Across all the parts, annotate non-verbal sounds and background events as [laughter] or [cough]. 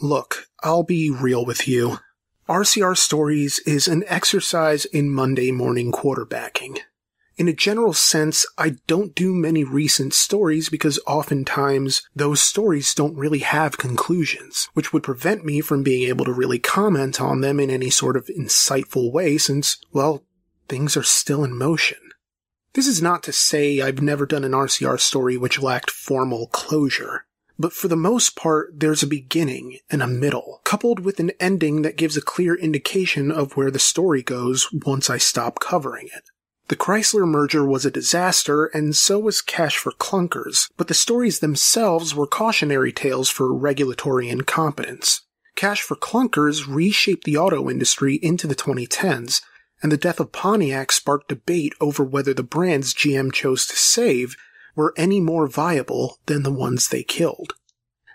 Look, I'll be real with you. RCR Stories is an exercise in Monday morning quarterbacking. In a general sense, I don't do many recent stories because oftentimes those stories don't really have conclusions, which would prevent me from being able to really comment on them in any sort of insightful way since, well, things are still in motion. This is not to say I've never done an RCR story which lacked formal closure. But for the most part, there's a beginning and a middle, coupled with an ending that gives a clear indication of where the story goes once I stop covering it. The Chrysler merger was a disaster, and so was Cash for Clunkers, but the stories themselves were cautionary tales for regulatory incompetence. Cash for Clunkers reshaped the auto industry into the 2010s, and the death of Pontiac sparked debate over whether the brands GM chose to save were any more viable than the ones they killed.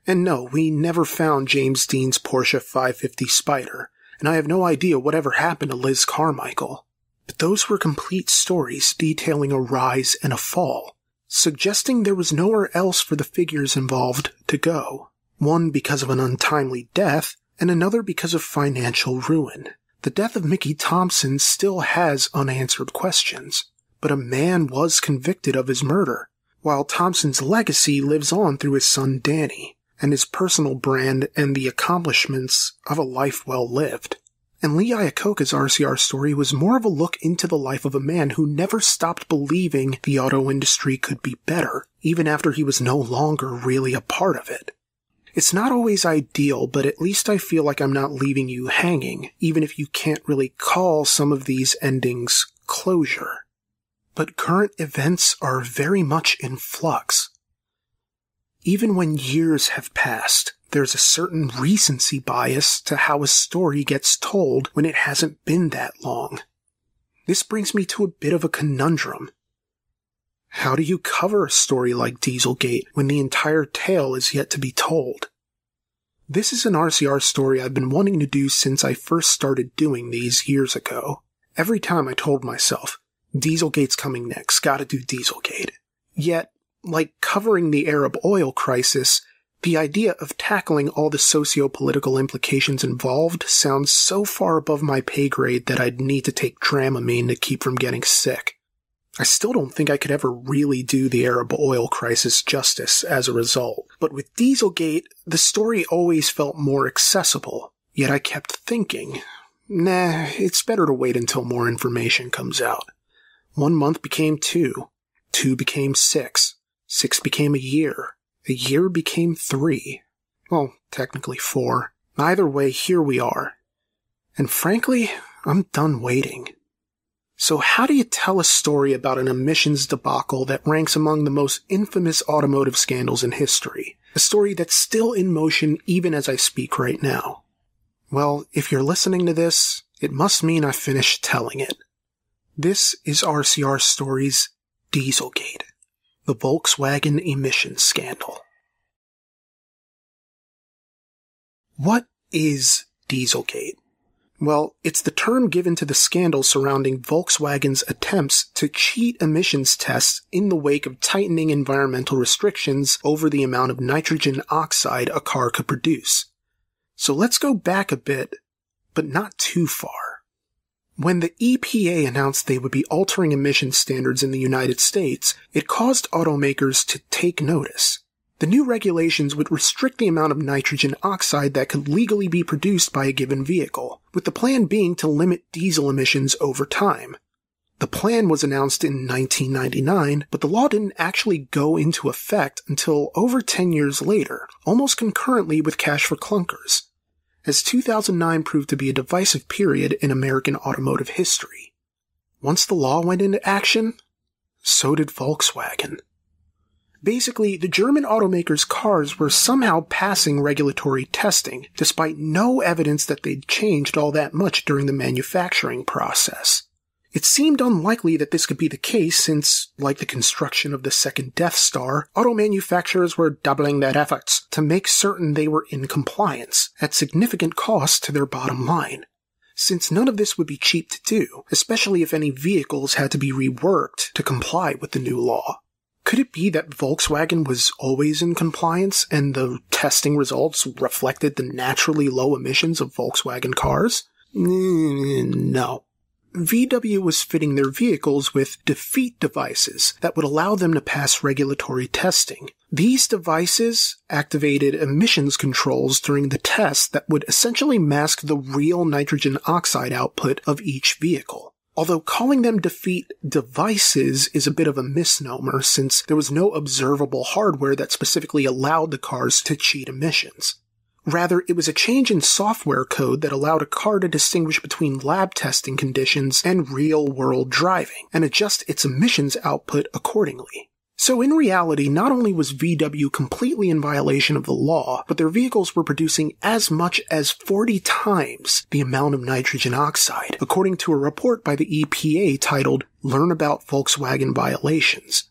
And no, we never found James Dean's Porsche 550 Spider, and I have no idea whatever happened to Liz Carmichael. But those were complete stories detailing a rise and a fall, suggesting there was nowhere else for the figures involved to go. One because of an untimely death, and another because of financial ruin. The death of Mickey Thompson still has unanswered questions, but a man was convicted of his murder, while Thompson's legacy lives on through his son Danny, and his personal brand and the accomplishments of a life well lived. And Lee Iacocca's RCR story was more of a look into the life of a man who never stopped believing the auto industry could be better, even after he was no longer really a part of it. It's not always ideal, but at least I feel like I'm not leaving you hanging, even if you can't really call some of these endings closure but current events are very much in flux. Even when years have passed, there's a certain recency bias to how a story gets told when it hasn't been that long. This brings me to a bit of a conundrum. How do you cover a story like Dieselgate when the entire tale is yet to be told? This is an RCR story I've been wanting to do since I first started doing these years ago. Every time I told myself, Dieselgate's coming next. Gotta do Dieselgate. Yet, like covering the Arab oil crisis, the idea of tackling all the socio-political implications involved sounds so far above my pay grade that I'd need to take Dramamine to keep from getting sick. I still don't think I could ever really do the Arab oil crisis justice as a result, but with Dieselgate, the story always felt more accessible. Yet I kept thinking, nah, it's better to wait until more information comes out. One month became two. Two became six. Six became a year. A year became three. Well, technically four. Either way, here we are. And frankly, I'm done waiting. So how do you tell a story about an emissions debacle that ranks among the most infamous automotive scandals in history? A story that's still in motion even as I speak right now. Well, if you're listening to this, it must mean I've finished telling it. This is RCR Stories Dieselgate, the Volkswagen emissions scandal. What is Dieselgate? Well, it's the term given to the scandal surrounding Volkswagen's attempts to cheat emissions tests in the wake of tightening environmental restrictions over the amount of nitrogen oxide a car could produce. So let's go back a bit, but not too far. When the EPA announced they would be altering emission standards in the United States, it caused automakers to take notice. The new regulations would restrict the amount of nitrogen oxide that could legally be produced by a given vehicle, with the plan being to limit diesel emissions over time. The plan was announced in 1999, but the law didn't actually go into effect until over 10 years later, almost concurrently with Cash for Clunkers as 2009 proved to be a divisive period in American automotive history. Once the law went into action, so did Volkswagen. Basically, the German automaker's cars were somehow passing regulatory testing, despite no evidence that they'd changed all that much during the manufacturing process. It seemed unlikely that this could be the case since, like the construction of the second Death Star, auto manufacturers were doubling their efforts to make certain they were in compliance, at significant cost to their bottom line. Since none of this would be cheap to do, especially if any vehicles had to be reworked to comply with the new law. Could it be that Volkswagen was always in compliance and the testing results reflected the naturally low emissions of Volkswagen cars? Mm, no. VW was fitting their vehicles with defeat devices that would allow them to pass regulatory testing. These devices activated emissions controls during the test that would essentially mask the real nitrogen oxide output of each vehicle. Although calling them defeat devices is a bit of a misnomer since there was no observable hardware that specifically allowed the cars to cheat emissions. Rather, it was a change in software code that allowed a car to distinguish between lab testing conditions and real world driving and adjust its emissions output accordingly. So in reality, not only was VW completely in violation of the law, but their vehicles were producing as much as 40 times the amount of nitrogen oxide, according to a report by the EPA titled Learn About Volkswagen Violations.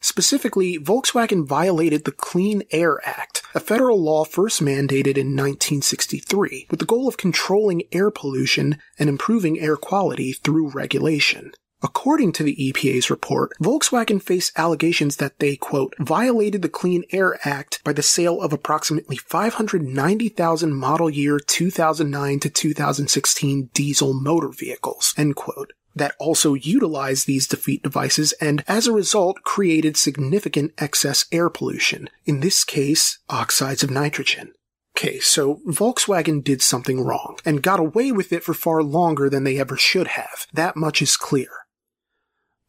Specifically, Volkswagen violated the Clean Air Act, a federal law first mandated in 1963, with the goal of controlling air pollution and improving air quality through regulation. According to the EPA's report, Volkswagen faced allegations that they, quote, violated the Clean Air Act by the sale of approximately 590,000 model year 2009 to 2016 diesel motor vehicles, end quote that also utilized these defeat devices and as a result created significant excess air pollution, in this case, oxides of nitrogen. Okay, so Volkswagen did something wrong and got away with it for far longer than they ever should have. That much is clear.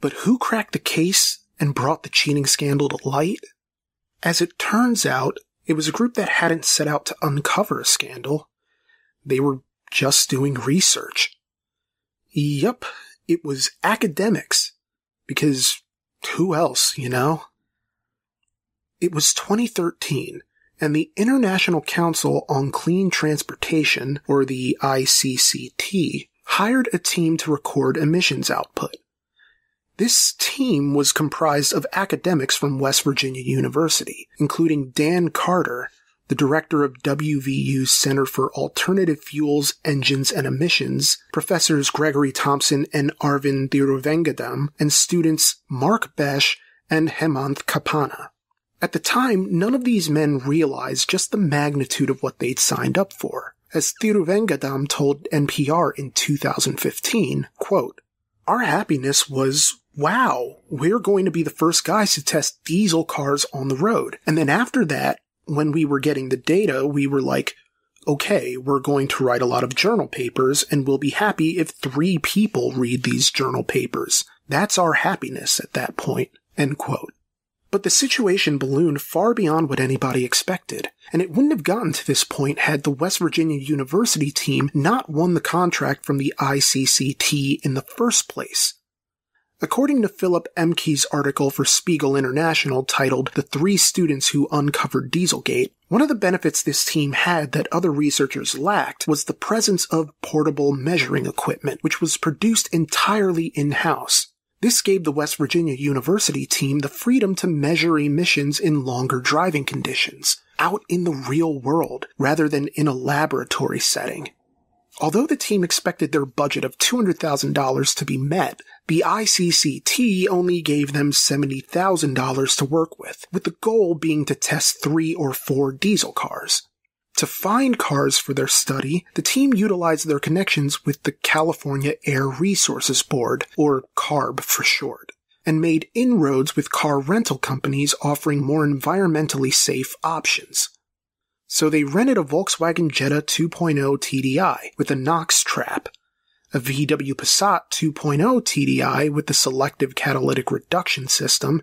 But who cracked the case and brought the cheating scandal to light? As it turns out, it was a group that hadn't set out to uncover a scandal. They were just doing research. Yup, it was academics. Because who else, you know? It was 2013, and the International Council on Clean Transportation, or the ICCT, hired a team to record emissions output. This team was comprised of academics from West Virginia University, including Dan Carder, the director of WVU's Center for Alternative Fuels, Engines, and Emissions, professors Gregory Thompson and Arvind Thiruvengadam, and students Mark Besch and Hemanth Kappanna. At the time, none of these men realized just the magnitude of what they'd signed up for. As Thiruvengadam told NPR in 2015, quote, Our happiness was wow, we're going to be the first guys to test diesel cars on the road. And then after that, when we were getting the data, we were like, okay, we're going to write a lot of journal papers and we'll be happy if three people read these journal papers. That's our happiness at that point. End quote. But the situation ballooned far beyond what anybody expected, and it wouldn't have gotten to this point had the West Virginia University team not won the contract from the ICCT in the first place. According to Philip Ehmke's article for Spiegel International titled The Three Students Who Uncovered Dieselgate, one of the benefits this team had that other researchers lacked was the presence of portable measuring equipment, which was produced entirely in-house. This gave the West Virginia University team the freedom to measure emissions in longer driving conditions, out in the real world, rather than in a laboratory setting. Although the team expected their budget of $200,000 to be met, the ICCT only gave them $70,000 to work with, with the goal being to test three or four diesel cars. To find cars for their study, the team utilized their connections with the California Air Resources Board, or CARB for short, and made inroads with car rental companies offering more environmentally safe options. So they rented a Volkswagen Jetta 2.0 TDI with a NOx trap, a VW Passat 2.0 TDI with the selective catalytic reduction system,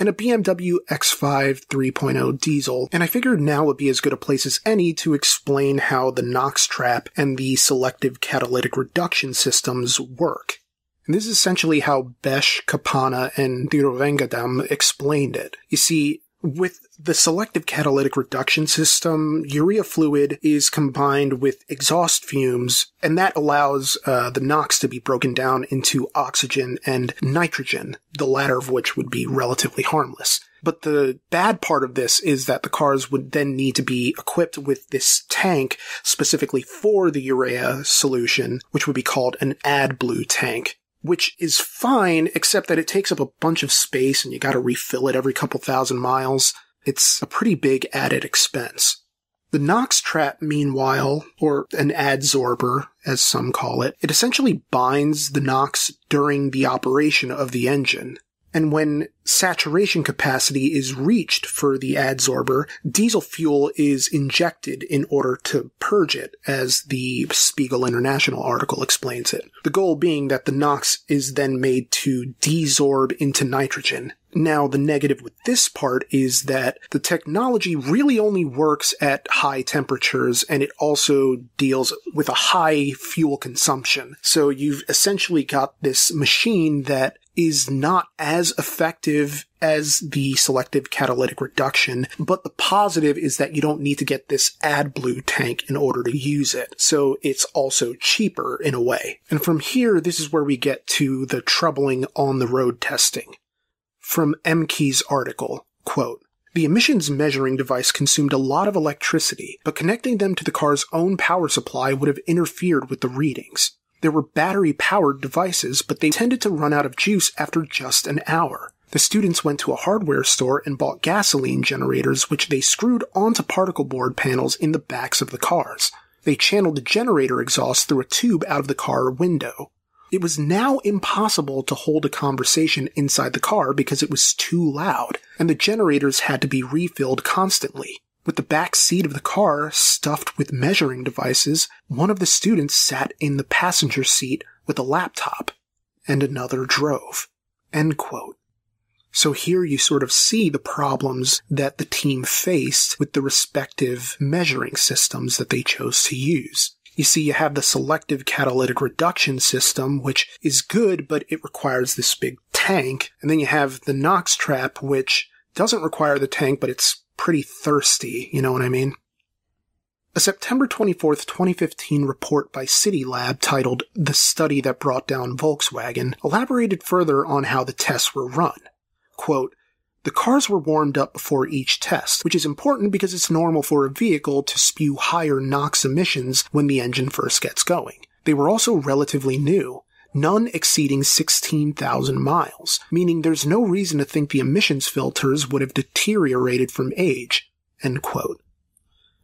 and a BMW X5 3.0 diesel, and I figured now would be as good a place as any to explain how the NOx trap and the selective catalytic reduction systems work. And this is essentially how Besch, Kappanna, and Thiruvengadam explained it. You see, with the selective catalytic reduction system, urea fluid is combined with exhaust fumes, and that allows uh, the NOx to be broken down into oxygen and nitrogen, the latter of which would be relatively harmless. But the bad part of this is that the cars would then need to be equipped with this tank specifically for the urea solution, which would be called an AdBlue tank. Which is fine, except that it takes up a bunch of space and you gotta refill it every couple thousand miles. It's a pretty big added expense. The NOx trap, meanwhile, or an adsorber, as some call it, it essentially binds the NOx during the operation of the engine. And when saturation capacity is reached for the adsorber, diesel fuel is injected in order to purge it, as the Spiegel International article explains it. The goal being that the NOx is then made to desorb into nitrogen. Now, the negative with this part is that the technology really only works at high temperatures and it also deals with a high fuel consumption. So you've essentially got this machine that is not as effective as the selective catalytic reduction, but the positive is that you don't need to get this AdBlue tank in order to use it. So it's also cheaper in a way. And from here, this is where we get to the troubling on the road testing. From Ehmke's article, quote, the emissions measuring device consumed a lot of electricity, but connecting them to the car's own power supply would have interfered with the readings. There were battery powered devices, but they tended to run out of juice after just an hour. The students went to a hardware store and bought gasoline generators, which they screwed onto particle board panels in the backs of the cars. They channeled the generator exhaust through a tube out of the car window. It was now impossible to hold a conversation inside the car because it was too loud, and the generators had to be refilled constantly. With the back seat of the car stuffed with measuring devices, one of the students sat in the passenger seat with a laptop, and another drove. So here you sort of see the problems that the team faced with the respective measuring systems that they chose to use. You see, you have the selective catalytic reduction system, which is good, but it requires this big tank. And then you have the NOx trap, which doesn't require the tank, but it's pretty thirsty, you know what I mean? A September 24, 2015 report by City Lab titled The Study That Brought Down Volkswagen elaborated further on how the tests were run. Quote, the cars were warmed up before each test, which is important because it's normal for a vehicle to spew higher NOx emissions when the engine first gets going. They were also relatively new, none exceeding 16,000 miles, meaning there's no reason to think the emissions filters would have deteriorated from age.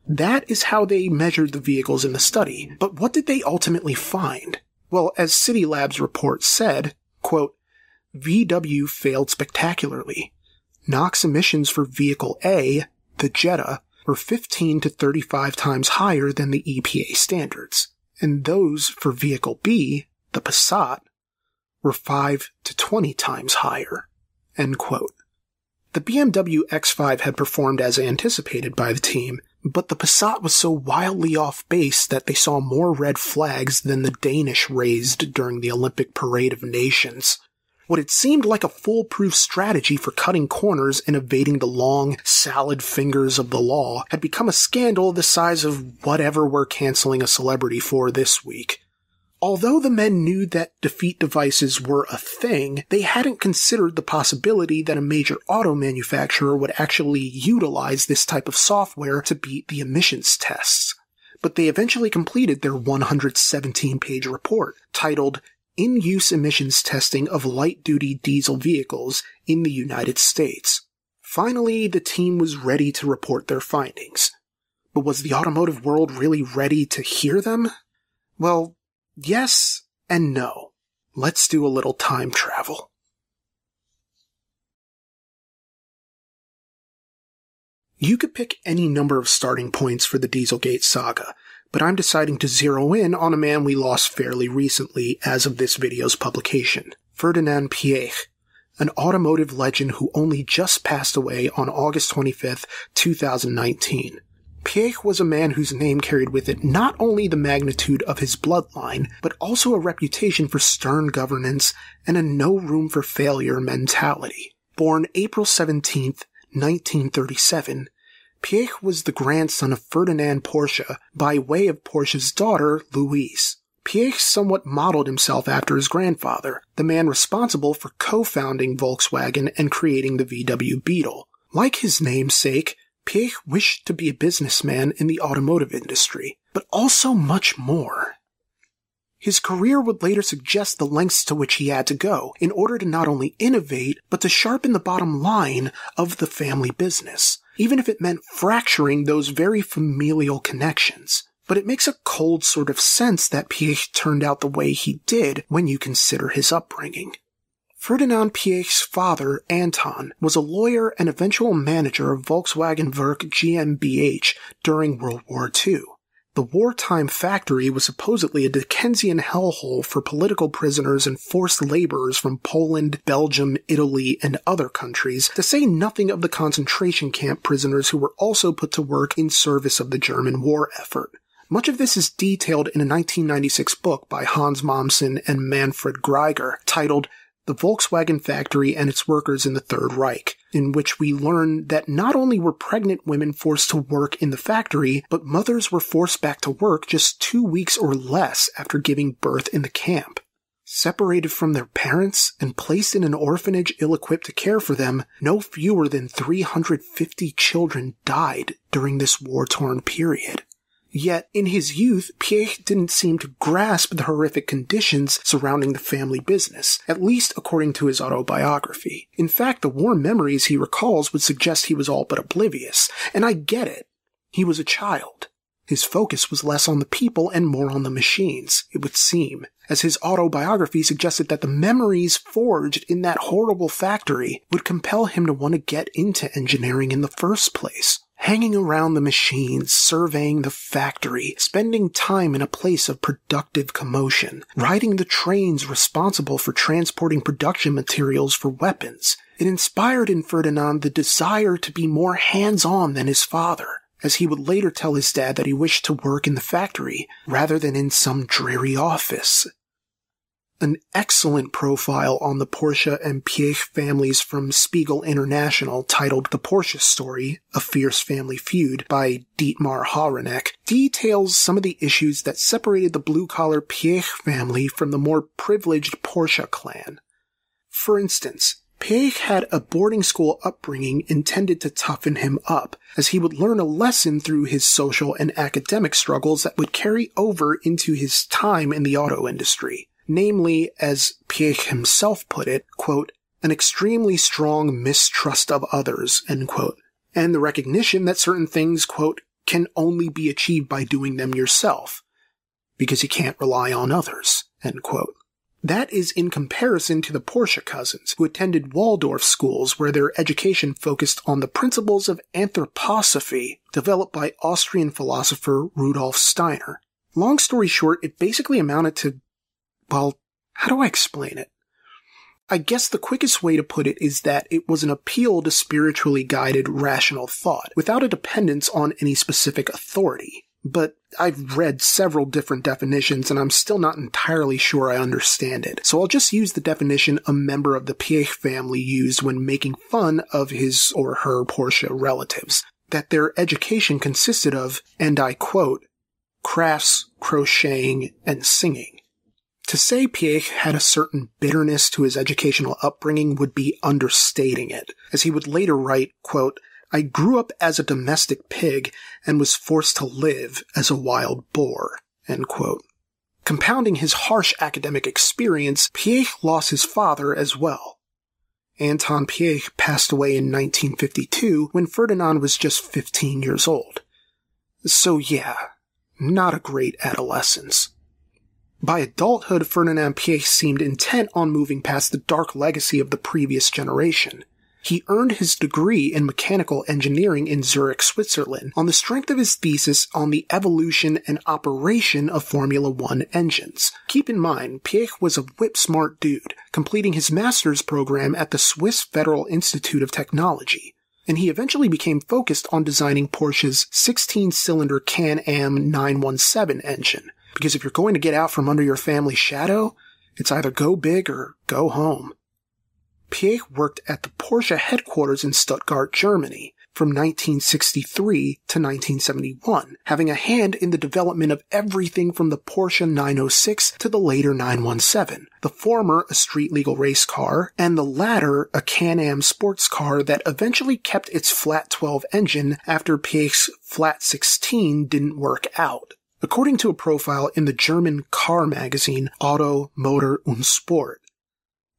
That is how they measured the vehicles in the study, but what did they ultimately find? Well, as City Lab's report said, quote, VW failed spectacularly. NOx emissions for vehicle A, the Jetta, were 15 to 35 times higher than the EPA standards, and those for vehicle B, the Passat, were 5 to 20 times higher. The BMW X5 had performed as anticipated by the team, but the Passat was so wildly off base that they saw more red flags than the Danish raised during the Olympic Parade of Nations. What had seemed like a foolproof strategy for cutting corners and evading the long, salad fingers of the law had become a scandal the size of whatever we're canceling a celebrity for this week. Although the men knew that defeat devices were a thing, they hadn't considered the possibility that a major auto manufacturer would actually utilize this type of software to beat the emissions tests. But they eventually completed their 117 page report titled In Use Emissions Testing of Light Duty Diesel Vehicles in the United States. Finally, the team was ready to report their findings. But was the automotive world really ready to hear them? Well, Yes and no. Let's do a little time travel. You could pick any number of starting points for the Dieselgate saga, but I'm deciding to zero in on a man we lost fairly recently as of this video's publication, Ferdinand Piëch, an automotive legend who only just passed away on August 25th, 2019. Piëch was a man whose name carried with it not only the magnitude of his bloodline, but also a reputation for stern governance and a no room for failure mentality. Born April 17, 1937, Piëch was the grandson of Ferdinand Porsche by way of Porsche's daughter, Louise. Piëch somewhat modeled himself after his grandfather, the man responsible for co-founding Volkswagen and creating the VW Beetle. Like his namesake, Piëch wished to be a businessman in the automotive industry, but also much more. His career would later suggest the lengths to which he had to go in order to not only innovate, but to sharpen the bottom line of the family business, even if it meant fracturing those very familial connections. But it makes a cold sort of sense that Piëch turned out the way he did when you consider his upbringing. Ferdinand Piëch's father, Anton, was a lawyer and eventual manager of Volkswagen Werk GmbH during World War II. The wartime factory was supposedly a Dickensian hellhole for political prisoners and forced laborers from Poland, Belgium, Italy, and other countries, to say nothing of the concentration camp prisoners who were also put to work in service of the German war effort. Much of this is detailed in a 1996 book by Hans Mommsen and Manfred Grieger titled the Volkswagen factory and its workers in the Third Reich, in which we learn that not only were pregnant women forced to work in the factory, but mothers were forced back to work just two weeks or less after giving birth in the camp. Separated from their parents and placed in an orphanage ill equipped to care for them, no fewer than 350 children died during this war torn period. Yet, in his youth, Piëch didn't seem to grasp the horrific conditions surrounding the family business, at least according to his autobiography. In fact, the warm memories he recalls would suggest he was all but oblivious, and I get it. He was a child. His focus was less on the people and more on the machines, it would seem, as his autobiography suggested that the memories forged in that horrible factory would compel him to want to get into engineering in the first place hanging around the machines, surveying the factory, spending time in a place of productive commotion, riding the trains responsible for transporting production materials for weapons. It inspired in Ferdinand the desire to be more hands-on than his father, as he would later tell his dad that he wished to work in the factory rather than in some dreary office an excellent profile on the Porsche and Piëch families from Spiegel International titled The Porsche Story, A Fierce Family Feud by Dietmar Hawranek details some of the issues that separated the blue-collar Piëch family from the more privileged Porsche clan. For instance, Piëch had a boarding school upbringing intended to toughen him up, as he would learn a lesson through his social and academic struggles that would carry over into his time in the auto industry namely, as Piëch himself put it, quote, an extremely strong mistrust of others, and the recognition that certain things, quote, can only be achieved by doing them yourself, because you can't rely on others, That is in comparison to the Porsche cousins, who attended Waldorf schools where their education focused on the principles of anthroposophy developed by Austrian philosopher Rudolf Steiner. Long story short, it basically amounted to well, how do I explain it? I guess the quickest way to put it is that it was an appeal to spiritually guided rational thought, without a dependence on any specific authority. But I've read several different definitions and I'm still not entirely sure I understand it. So I'll just use the definition a member of the Piëch family used when making fun of his or her Porsche relatives. That their education consisted of, and I quote, crafts, crocheting, and singing. To say Piëch had a certain bitterness to his educational upbringing would be understating it, as he would later write, quote, I grew up as a domestic pig and was forced to live as a wild boar, Compounding his harsh academic experience, Piëch lost his father as well. Anton Piëch passed away in 1952 when Ferdinand was just 15 years old. So yeah, not a great adolescence. By adulthood, Ferdinand Piëch seemed intent on moving past the dark legacy of the previous generation. He earned his degree in mechanical engineering in Zurich, Switzerland, on the strength of his thesis on the evolution and operation of Formula One engines. Keep in mind, Piëch was a whip smart dude, completing his master's program at the Swiss Federal Institute of Technology and he eventually became focused on designing Porsche's 16-cylinder Can-Am 917 engine, because if you're going to get out from under your family shadow, it's either go big or go home. Piëch worked at the Porsche headquarters in Stuttgart, Germany from 1963 to 1971, having a hand in the development of everything from the Porsche 906 to the later 917, the former a street legal race car, and the latter a Can-Am sports car that eventually kept its flat 12 engine after Piëch's flat 16 didn't work out. According to a profile in the German car magazine Auto, Motor und Sport.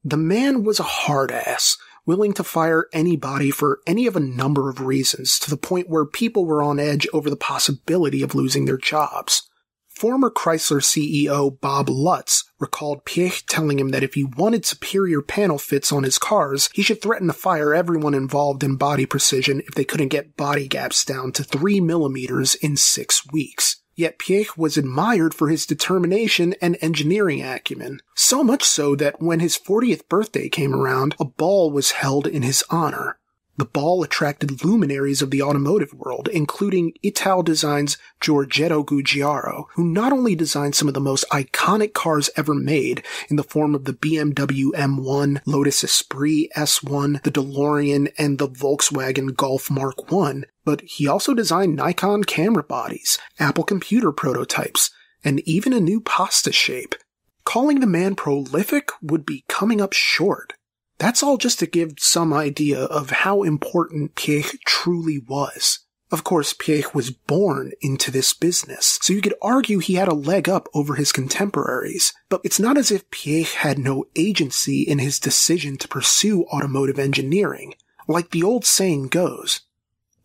The man was a hard ass, willing to fire anybody for any of a number of reasons, to the point where people were on edge over the possibility of losing their jobs. Former Chrysler CEO Bob Lutz recalled Piech telling him that if he wanted superior panel fits on his cars, he should threaten to fire everyone involved in body precision if they couldn't get body gaps down to 3 millimeters in six weeks. Yet Piech was admired for his determination and engineering acumen. So much so that when his 40th birthday came around, a ball was held in his honor. The ball attracted luminaries of the automotive world, including Italdesign's Giorgetto Giugiaro, who not only designed some of the most iconic cars ever made in the form of the BMW M1, Lotus Esprit S1, the DeLorean, and the Volkswagen Golf Mark I, but he also designed Nikon camera bodies, Apple computer prototypes, and even a new pasta shape. Calling the man prolific would be coming up short. That's all just to give some idea of how important Piech truly was. Of course, Piech was born into this business, so you could argue he had a leg up over his contemporaries, but it's not as if Piech had no agency in his decision to pursue automotive engineering. Like the old saying goes,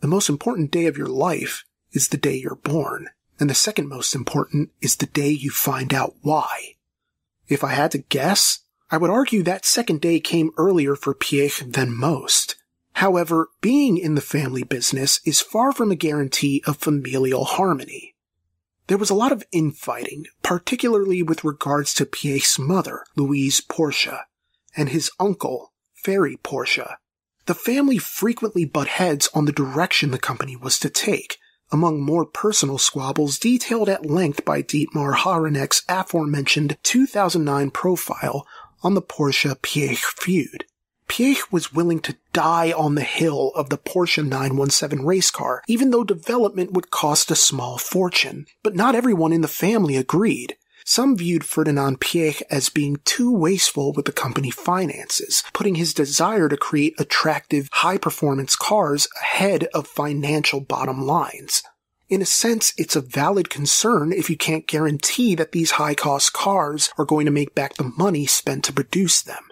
the most important day of your life is the day you're born, and the second most important is the day you find out why. If I had to guess, I would argue that second day came earlier for Piech than most. However, being in the family business is far from a guarantee of familial harmony. There was a lot of infighting, particularly with regards to Piech's mother, Louise Porsche, and his uncle, Ferry Porsche. The family frequently butt heads on the direction the company was to take, among more personal squabbles detailed at length by Dietmar Hawranek's aforementioned 2009 profile on the Porsche Piech feud. Piech was willing to die on the hill of the Porsche 917 race car, even though development would cost a small fortune. But not everyone in the family agreed. Some viewed Ferdinand Piech as being too wasteful with the company finances, putting his desire to create attractive, high-performance cars ahead of financial bottom lines. In a sense, it's a valid concern if you can't guarantee that these high cost cars are going to make back the money spent to produce them.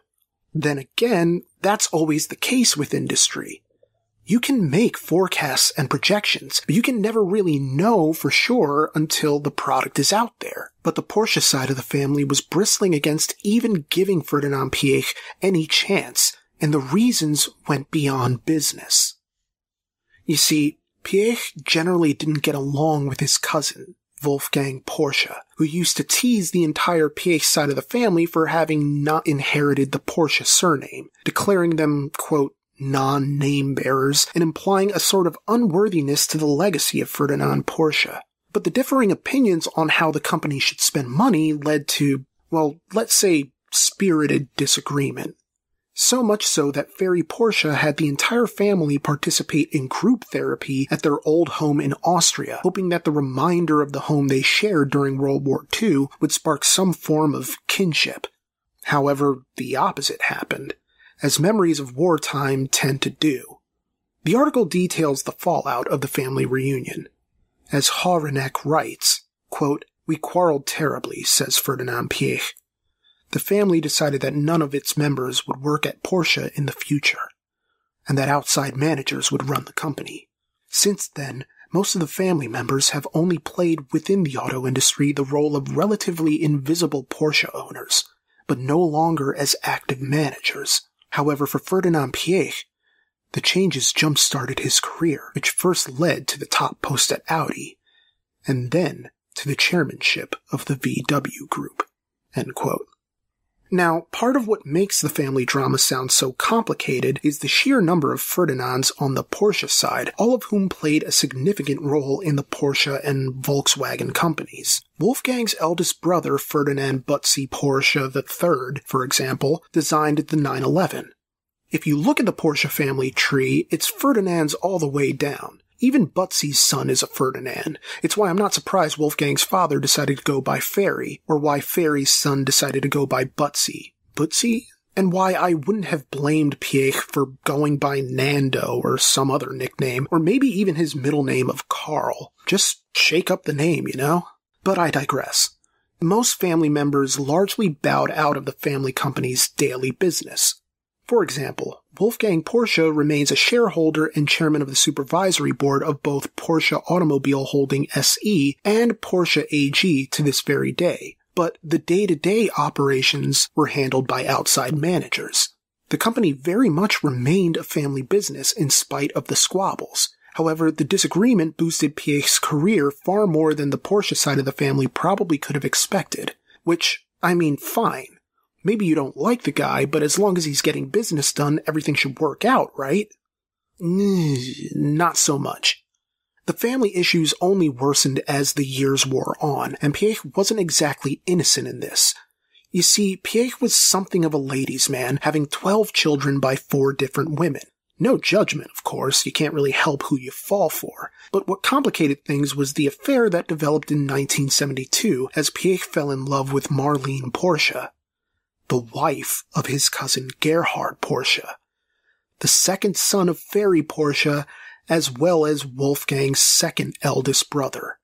Then again, that's always the case with industry. You can make forecasts and projections, but you can never really know for sure until the product is out there. But the Porsche side of the family was bristling against even giving Ferdinand Piech any chance, and the reasons went beyond business. You see, Piech generally didn't get along with his cousin, Wolfgang Porsche, who used to tease the entire Piech side of the family for having not inherited the Porsche surname, declaring them, quote, non-name bearers and implying a sort of unworthiness to the legacy of Ferdinand Porsche. But the differing opinions on how the company should spend money led to, well, let's say spirited disagreement. So much so that Ferry Porsche had the entire family participate in group therapy at their old home in Austria, hoping that the reminder of the home they shared during World War II would spark some form of kinship. However, the opposite happened, as memories of wartime tend to do. The article details the fallout of the family reunion. As Hawranek writes, quote, We quarreled terribly, says Ferdinand Piech the family decided that none of its members would work at Porsche in the future, and that outside managers would run the company. Since then, most of the family members have only played within the auto industry the role of relatively invisible Porsche owners, but no longer as active managers. However, for Ferdinand Piech, the changes jump-started his career, which first led to the top post at Audi, and then to the chairmanship of the VW Group. End quote. Now, part of what makes the family drama sound so complicated is the sheer number of Ferdinands on the Porsche side, all of whom played a significant role in the Porsche and Volkswagen companies. Wolfgang's eldest brother, Ferdinand Butzi Porsche III, for example, designed the 911. If you look at the Porsche family tree, it's Ferdinands all the way down. Even Butzi's son is a Ferdinand. It's why I'm not surprised Wolfgang's father decided to go by Ferry, or why Ferry's son decided to go by Butzi. Butzi? And why I wouldn't have blamed Piech for going by Nando or some other nickname, or maybe even his middle name of Carl. Just shake up the name, you know? But I digress. Most family members largely bowed out of the family company's daily business. For example, Wolfgang Porsche remains a shareholder and chairman of the supervisory board of both Porsche Automobile Holding SE and Porsche AG to this very day, but the day-to-day operations were handled by outside managers. The company very much remained a family business in spite of the squabbles. However, the disagreement boosted Piech's career far more than the Porsche side of the family probably could have expected. Which, I mean, fine. Maybe you don't like the guy, but as long as he's getting business done, everything should work out, right? Not so much. The family issues only worsened as the years wore on, and Piech wasn't exactly innocent in this. You see, Piech was something of a ladies' man, having 12 children by four different women. No judgment, of course, you can't really help who you fall for. But what complicated things was the affair that developed in 1972 as Piech fell in love with Marlene Porsche, the wife of his cousin Gerhard Porsche, the second son of Ferry Porsche, as well as Wolfgang's second eldest brother.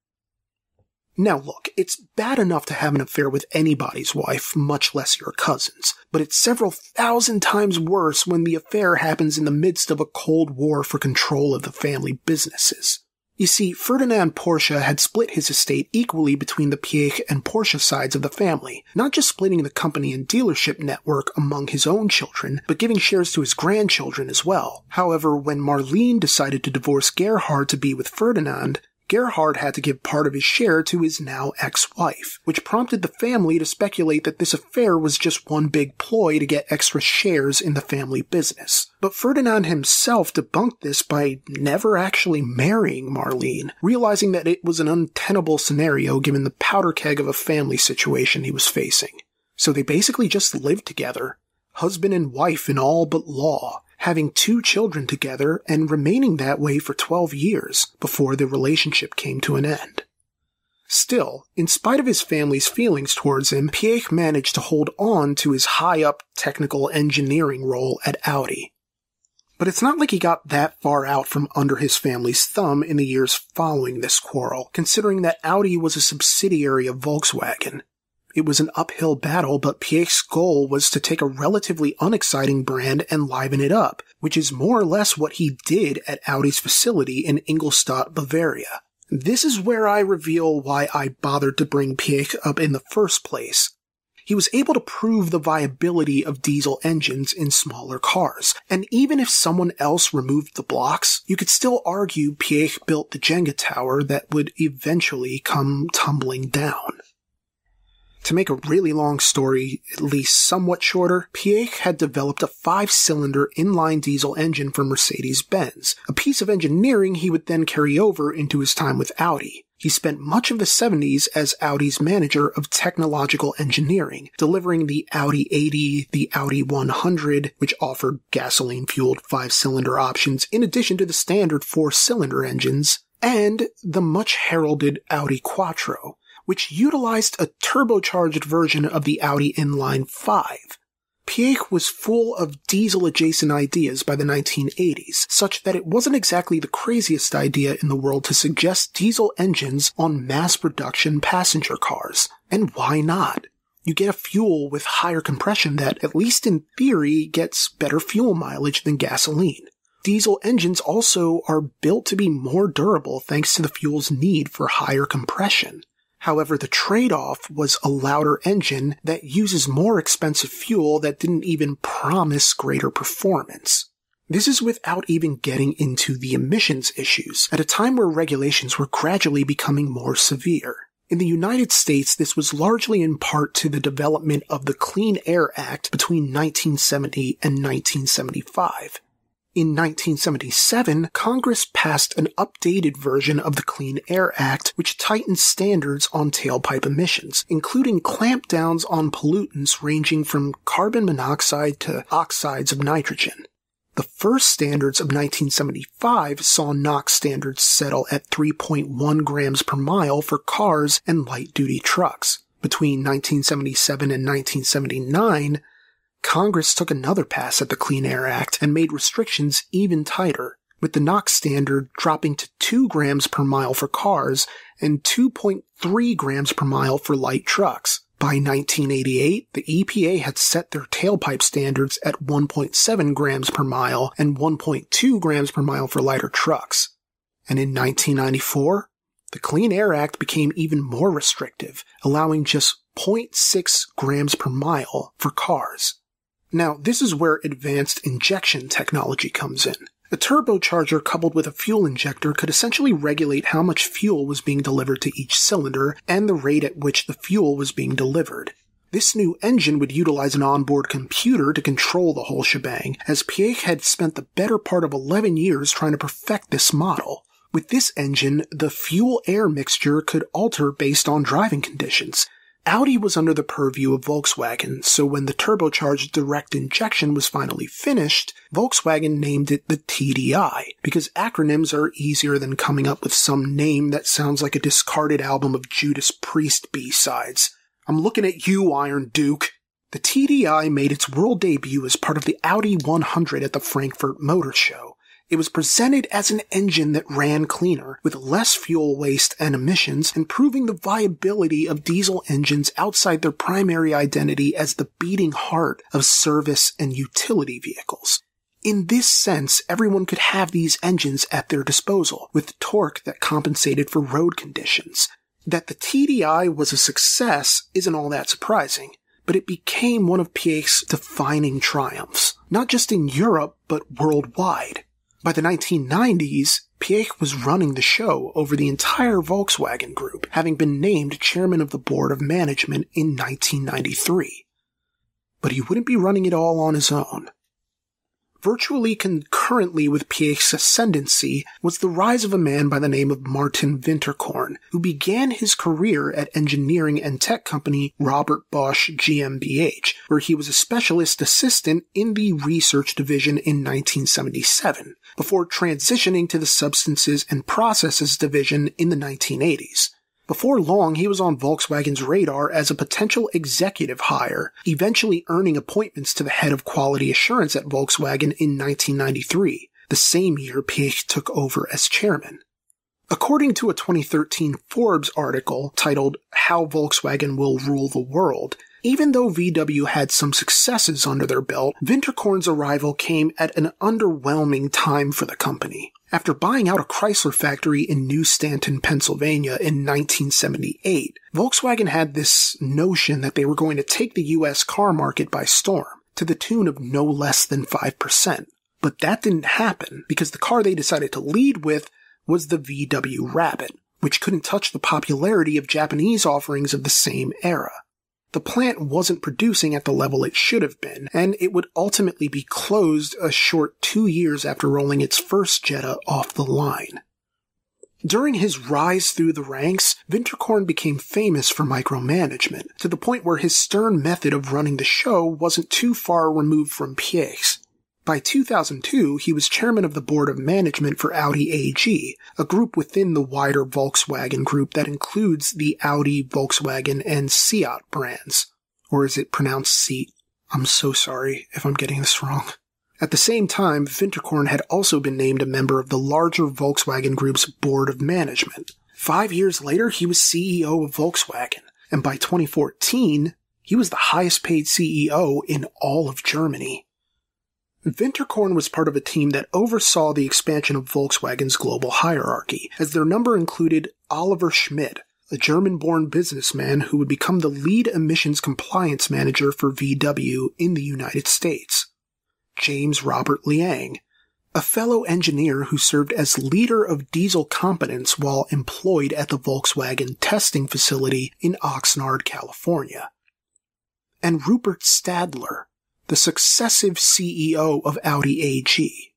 Now look, it's bad enough to have an affair with anybody's wife, much less your cousin's, but it's several thousand times worse when the affair happens in the midst of a cold war for control of the family businesses. You see, Ferdinand Porsche had split his estate equally between the Piech and Porsche sides of the family, not just splitting the company and dealership network among his own children, but giving shares to his grandchildren as well. However, when Marlene decided to divorce Gerhard to be with Ferdinand, Gerhard had to give part of his share to his now ex-wife, which prompted the family to speculate that this affair was just one big ploy to get extra shares in the family business. But Ferdinand himself debunked this by never actually marrying Marlene, realizing that it was an untenable scenario given the powder keg of a family situation he was facing. So they basically just lived together, husband and wife in all but law, having two children together and remaining that way for 12 years before the relationship came to an end. Still, in spite of his family's feelings towards him, Piech managed to hold on to his high up technical engineering role at Audi. But it's not like he got that far out from under his family's thumb in the years following this quarrel, considering that Audi was a subsidiary of Volkswagen, it was an uphill battle, but Piech's goal was to take a relatively unexciting brand and liven it up, which is more or less what he did at Audi's facility in Ingolstadt, Bavaria. This is where I reveal why I bothered to bring Piech up in the first place. He was able to prove the viability of diesel engines in smaller cars, and even if someone else removed the blocks, you could still argue Piech built the Jenga tower that would eventually come tumbling down. To make a really long story at least somewhat shorter, Piech had developed a five-cylinder inline diesel engine for Mercedes-Benz, a piece of engineering he would then carry over into his time with Audi. He spent much of the 70s as Audi's manager of technological engineering, delivering the Audi 80, the Audi 100, which offered gasoline-fueled five-cylinder options in addition to the standard four-cylinder engines, and the much heralded Audi Quattro, which utilized a turbocharged version of the Audi inline 5. Piech was full of diesel adjacent ideas by the 1980s, such that it wasn't exactly the craziest idea in the world to suggest diesel engines on mass production passenger cars. And why not? You get a fuel with higher compression that, at least in theory, gets better fuel mileage than gasoline. Diesel engines also are built to be more durable thanks to the fuel's need for higher compression. However, the trade-off was a louder engine that uses more expensive fuel that didn't even promise greater performance. This is without even getting into the emissions issues, at a time where regulations were gradually becoming more severe. In the United States, this was largely in part to the development of the Clean Air Act between 1970 and 1975. In 1977, Congress passed an updated version of the Clean Air Act which tightened standards on tailpipe emissions, including clampdowns on pollutants ranging from carbon monoxide to oxides of nitrogen. The first standards of 1975 saw NOx standards settle at 3.1 grams per mile for cars and light duty trucks. Between 1977 and 1979, Congress took another pass at the Clean Air Act and made restrictions even tighter. with the NOx standard dropping to 2 grams per mile for cars and 2.3 grams per mile for light trucks. By 1988, the EPA had set their tailpipe standards at 1.7 grams per mile and 1.2 grams per mile for lighter trucks. And in 1994, the Clean Air Act became even more restrictive, allowing just 0.6 grams per mile for cars. Now, this is where advanced injection technology comes in. A turbocharger coupled with a fuel injector could essentially regulate how much fuel was being delivered to each cylinder and the rate at which the fuel was being delivered. This new engine would utilize an onboard computer to control the whole shebang, as Piëch had spent the better part of 11 years trying to perfect this model. With this engine, the fuel-air mixture could alter based on driving conditions. Audi was under the purview of Volkswagen, so when the turbocharged direct injection was finally finished, Volkswagen named it the TDI, because acronyms are easier than coming up with some name that sounds like a discarded album of Judas Priest B-sides. I'm looking at you, Iron Duke. The TDI made its world debut as part of the Audi 100 at the Frankfurt Motor Show. It was presented as an engine that ran cleaner, with less fuel waste and emissions, and proving the viability of diesel engines outside their primary identity as the beating heart of service and utility vehicles. In this sense, everyone could have these engines at their disposal, with torque that compensated for road conditions. That the TDI was a success isn't all that surprising, but it became one of Piëch's defining triumphs, not just in Europe, but worldwide. By the 1990s, Piëch was running the show over the entire Volkswagen Group, having been named chairman of the board of management in 1993. But he wouldn't be running it all on his own. Virtually concurrently with Piëch's ascendancy was the rise of a man by the name of Martin Winterkorn, who began his career at engineering and tech company Robert Bosch GmbH, where he was a specialist assistant in the research division in 1977, before transitioning to the substances and processes division in the 1980s. Before long, he was on Volkswagen's radar as a potential executive hire, eventually earning appointments to the head of quality assurance at Volkswagen in 1993, the same year Piëch took over as chairman. According to a 2013 Forbes article titled How Volkswagen Will Rule the World, even though VW had some successes under their belt, Winterkorn's arrival came at an underwhelming time for the company. After buying out a Chrysler factory in New Stanton, Pennsylvania in 1978, Volkswagen had this notion that they were going to take the US car market by storm, to the tune of no less than 5%. But that didn't happen because the car they decided to lead with was the VW Rabbit, which couldn't touch the popularity of Japanese offerings of the same era. The plant wasn't producing at the level it should have been, and it would ultimately be closed a short two years after rolling its first Jetta off the line. During his rise through the ranks, Winterkorn became famous for micromanagement, to the point where his stern method of running the show wasn't too far removed from Piëch's. By 2002, he was chairman of the board of management for Audi AG, a group within the wider Volkswagen group that includes the Audi, Volkswagen, and Seat brands. Or is it pronounced Seat? I'm so sorry if I'm getting this wrong. At the same time, Winterkorn had also been named a member of the larger Volkswagen Group's board of management. Five years later, he was CEO of Volkswagen, and by 2014, he was the highest paid CEO in all of Germany. Winterkorn was part of a team that oversaw the expansion of Volkswagen's global hierarchy, as their number included Oliver Schmidt, a German-born businessman who would become the lead emissions compliance manager for VW in the United States. James Robert Liang, a fellow engineer who served as leader of diesel competence while employed at the Volkswagen testing facility in Oxnard, California. And Rupert Stadler, the successive CEO of Audi AG.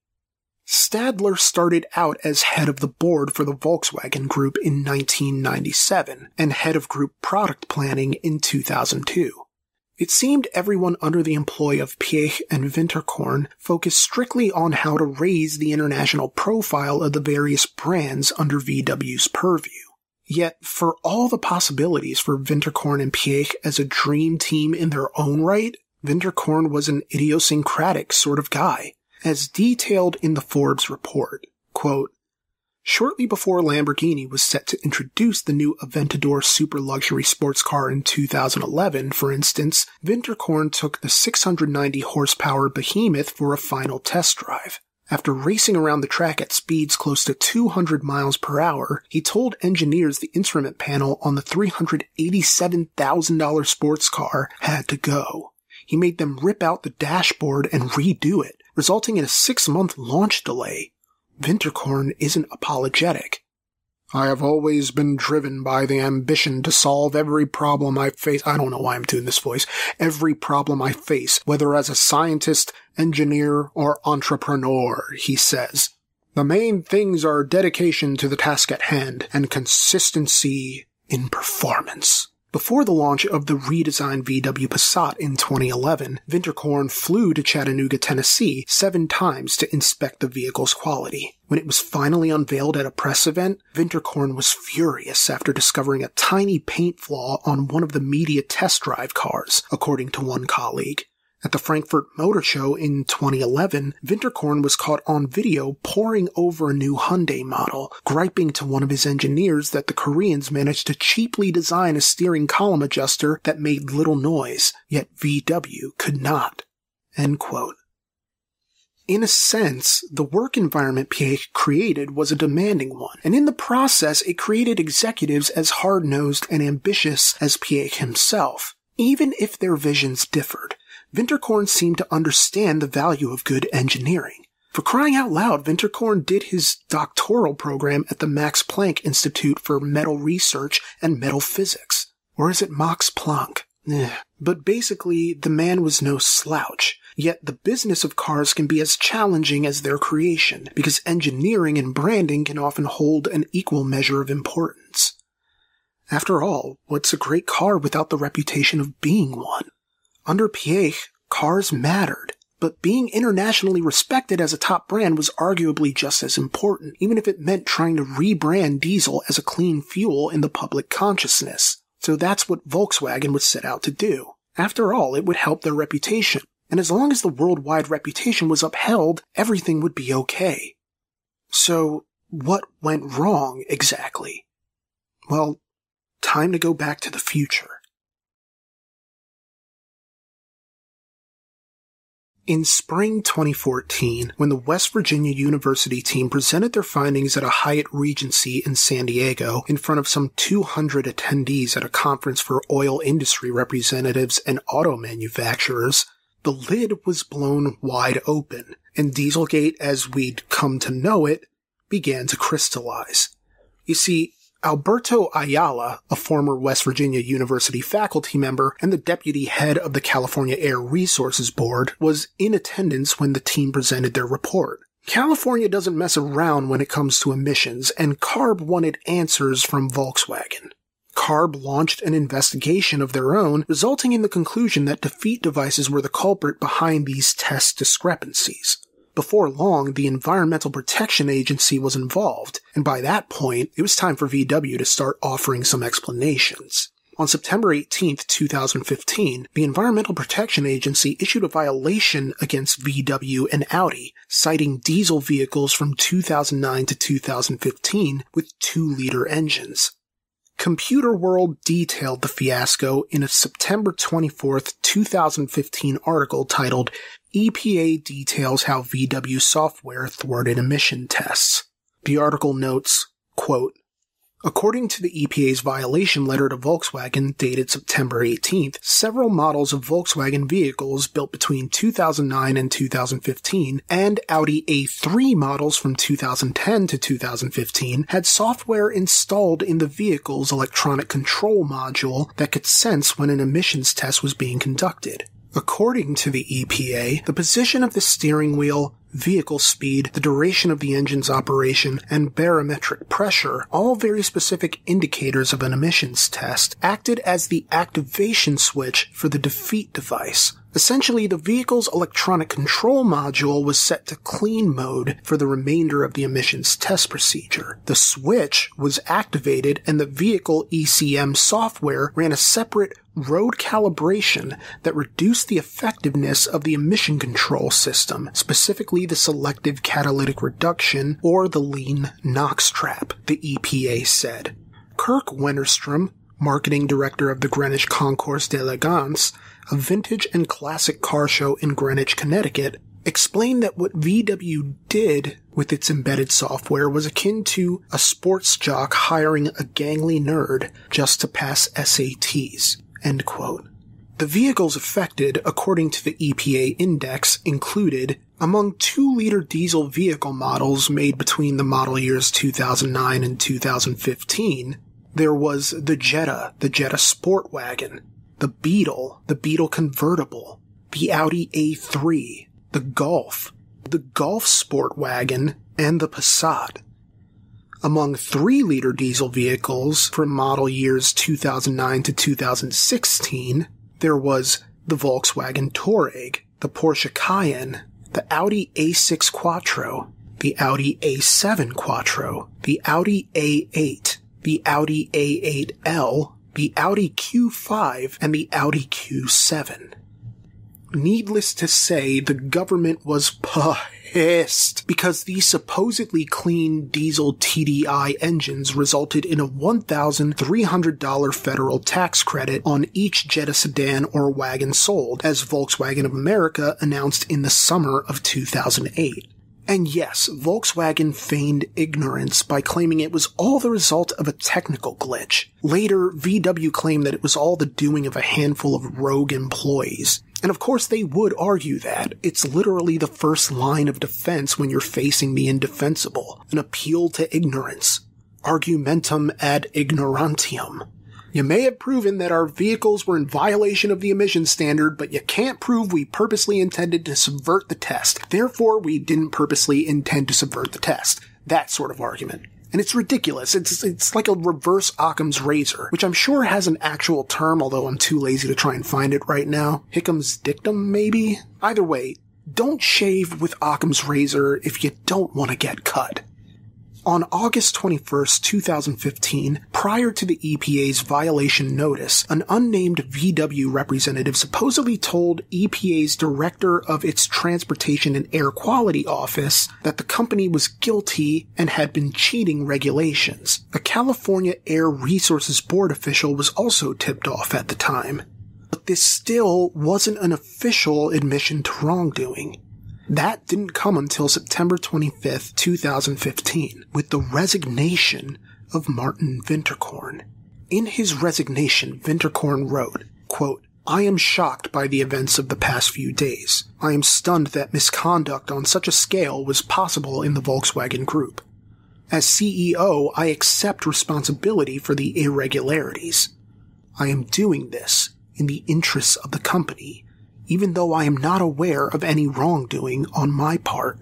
Stadler started out as head of the board for the Volkswagen Group in 1997 and head of group product planning in 2002. It seemed everyone under the employ of Piëch and Winterkorn focused strictly on how to raise the international profile of the various brands under VW's purview. Yet, for all the possibilities for Winterkorn and Piëch as a dream team in their own right, Winterkorn was an idiosyncratic sort of guy, as detailed in the Forbes report. Quote, Shortly before Lamborghini was set to introduce the new Aventador super luxury sports car in 2011, for instance, Winterkorn took the 690 horsepower behemoth for a final test drive. After racing around the track at speeds close to 200 miles per hour, he told engineers the instrument panel on the $387,000 sports car had to go. He made them rip out the dashboard and redo it, resulting in a six month launch delay. Winterkorn isn't apologetic. I have always been driven by the ambition to solve every problem I face. I don't know why I'm doing this voice. Every problem I face, whether as a scientist, engineer, or entrepreneur, he says. The main things are dedication to the task at hand and consistency in performance. Before the launch of the redesigned VW Passat in 2011, Winterkorn flew to Chattanooga, Tennessee seven times to inspect the vehicle's quality. When it was finally unveiled at a press event, Winterkorn was furious after discovering a tiny paint flaw on one of the media test drive cars, according to one colleague. At the Frankfurt Motor Show in 2011, Winterkorn was caught on video poring over a new Hyundai model, griping to one of his engineers that the Koreans managed to cheaply design a steering column adjuster that made little noise, yet VW could not. In a sense, the work environment Piëch created was a demanding one, and in the process it created executives as hard-nosed and ambitious as Piëch himself, even if their visions differed. Winterkorn seemed to understand the value of good engineering. For crying out loud, Winterkorn did his doctoral program at the Max Planck Institute for Metal Research and Metal Physics. Or is it Max Planck? Eh. But basically, the man was no slouch. Yet the business of cars can be as challenging as their creation, because engineering and branding can often hold an equal measure of importance. After all, what's a great car without the reputation of being one? Under Piëch, cars mattered, but being internationally respected as a top brand was arguably just as important, even if it meant trying to rebrand diesel as a clean fuel in the public consciousness. So that's what Volkswagen would set out to do. After all, it would help their reputation, and as long as the worldwide reputation was upheld, everything would be okay. So, what went wrong exactly? Well, time to go back to the future. In spring 2014, when the West Virginia University team presented their findings at a Hyatt Regency in San Diego in front of some 200 attendees at a conference for oil industry representatives and auto manufacturers, the lid was blown wide open, and Dieselgate as we'd come to know it began to crystallize. You see, Alberto Ayala, a former West Virginia University faculty member and the deputy head of the California Air Resources Board, was in attendance when the team presented their report. California doesn't mess around when it comes to emissions, and CARB wanted answers from Volkswagen. CARB launched an investigation of their own, resulting in the conclusion that defeat devices were the culprit behind these test discrepancies. Before long, the Environmental Protection Agency was involved, and by that point, it was time for VW to start offering some explanations. On September 18, 2015, the Environmental Protection Agency issued a violation against VW and Audi, citing diesel vehicles from 2009 to 2015 with 2-liter engines. Computer World detailed the fiasco in a September 24, 2015 article titled EPA details how VW software thwarted emission tests. The article notes, quote, According to the EPA's violation letter to Volkswagen dated September 18th, several models of Volkswagen vehicles built between 2009 and 2015 and Audi A3 models from 2010 to 2015 had software installed in the vehicle's electronic control module that could sense when an emissions test was being conducted. According to the EPA, the position of the steering wheel, vehicle speed, the duration of the engine's operation, and barometric pressure, all very specific indicators of an emissions test, acted as the activation switch for the defeat device, Essentially, the vehicle's electronic control module was set to clean mode for the remainder of the emissions test procedure. The switch was activated and the vehicle ECM software ran a separate road calibration that reduced the effectiveness of the emission control system, specifically the selective catalytic reduction or the lean NOx trap, the EPA said. Kirk Wennerstrom, marketing director of the Greenwich Concours d'Elegance, a vintage and classic car show in Greenwich, Connecticut, explained that what VW did with its embedded software was akin to a sports jock hiring a gangly nerd just to pass SATs. End quote. The vehicles affected, according to the EPA index, included among 2 liter diesel vehicle models made between the model years 2009 and 2015, there was the Jetta, the Jetta Sport Wagon, the Beetle, the Beetle Convertible, the Audi A3, the Golf, the Golf Sport Wagon, and the Passat. Among 3 liter diesel vehicles from model years 2009 to 2016, there was the Volkswagen Touareg, the Porsche Cayenne, the Audi A6 Quattro, the Audi A7 Quattro, the Audi A8, the Audi A8L, the Audi Q5, and the Audi Q7. Needless to say, the government was pissed because these supposedly clean diesel TDI engines resulted in a $1,300 federal tax credit on each Jetta sedan or wagon sold, as Volkswagen of America announced in the summer of 2008. And yes, Volkswagen feigned ignorance by claiming it was all the result of a technical glitch. Later, VW claimed that it was all the doing of a handful of rogue employees. And of course they would argue that. It's literally the first line of defense when you're facing the indefensible. An appeal to ignorance. Argumentum ad ignorantium. You may have proven that our vehicles were in violation of the emission standard, but you can't prove we purposely intended to subvert the test. Therefore, we didn't purposely intend to subvert the test. That sort of argument. And it's ridiculous. It's, it's like a reverse Occam's razor, which I'm sure has an actual term, although I'm too lazy to try and find it right now. Hickam's dictum, maybe? Either way, don't shave with Occam's razor if you don't want to get cut. On August 21st, 2015, prior to the EPA's violation notice, an unnamed VW representative supposedly told EPA's director of its Transportation and Air Quality Office that the company was guilty and had been cheating regulations. A California Air Resources Board official was also tipped off at the time. But this still wasn't an official admission to wrongdoing. That didn't come until September 25th, 2015, with the resignation of Martin Winterkorn. In his resignation, Winterkorn wrote, quote, I am shocked by the events of the past few days. I am stunned that misconduct on such a scale was possible in the Volkswagen Group. As CEO, I accept responsibility for the irregularities. I am doing this in the interests of the company even though I am not aware of any wrongdoing on my part.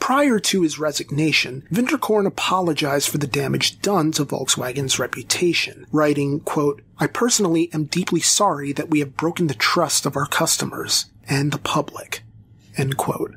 Prior to his resignation, Winterkorn apologized for the damage done to Volkswagen's reputation, writing, quote, I personally am deeply sorry that we have broken the trust of our customers and the public. End quote.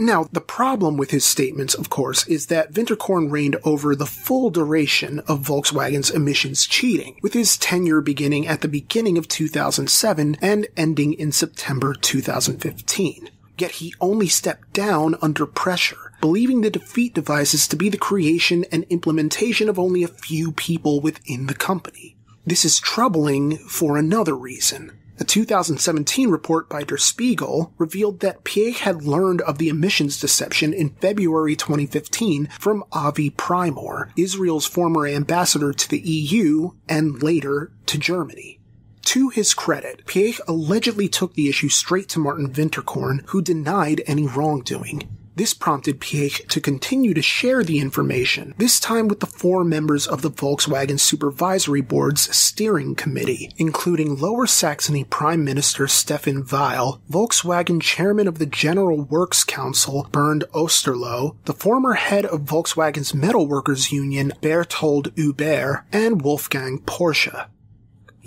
Now, the problem with his statements, of course, is that Winterkorn reigned over the full duration of Volkswagen's emissions cheating, with his tenure beginning at the beginning of 2007 and ending in September 2015. Yet he only stepped down under pressure, believing the defeat devices to be the creation and implementation of only a few people within the company. This is troubling for another reason. A 2017 report by Der Spiegel revealed that Piëch had learned of the emissions deception in February 2015 from Avi Primor, Israel's former ambassador to the EU and later to Germany. To his credit, Piëch allegedly took the issue straight to Martin Winterkorn, who denied any wrongdoing. This prompted Piëch to continue to share the information, this time with the four members of the Volkswagen Supervisory Board's steering committee, including Lower Saxony Prime Minister Stefan Weil, Volkswagen Chairman of the General Works Council Bernd Osterloh, the former head of Volkswagen's Metalworkers Union Berthold Huber, and Wolfgang Porsche.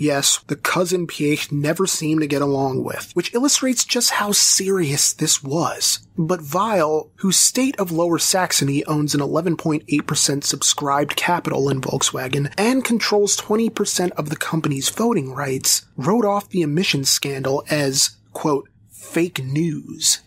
Yes, the cousin Piëch never seemed to get along with, which illustrates just how serious this was. But Weil, whose state of Lower Saxony owns an 11.8% subscribed capital in Volkswagen and controls 20% of the company's voting rights, wrote off the emissions scandal as, quote, fake news.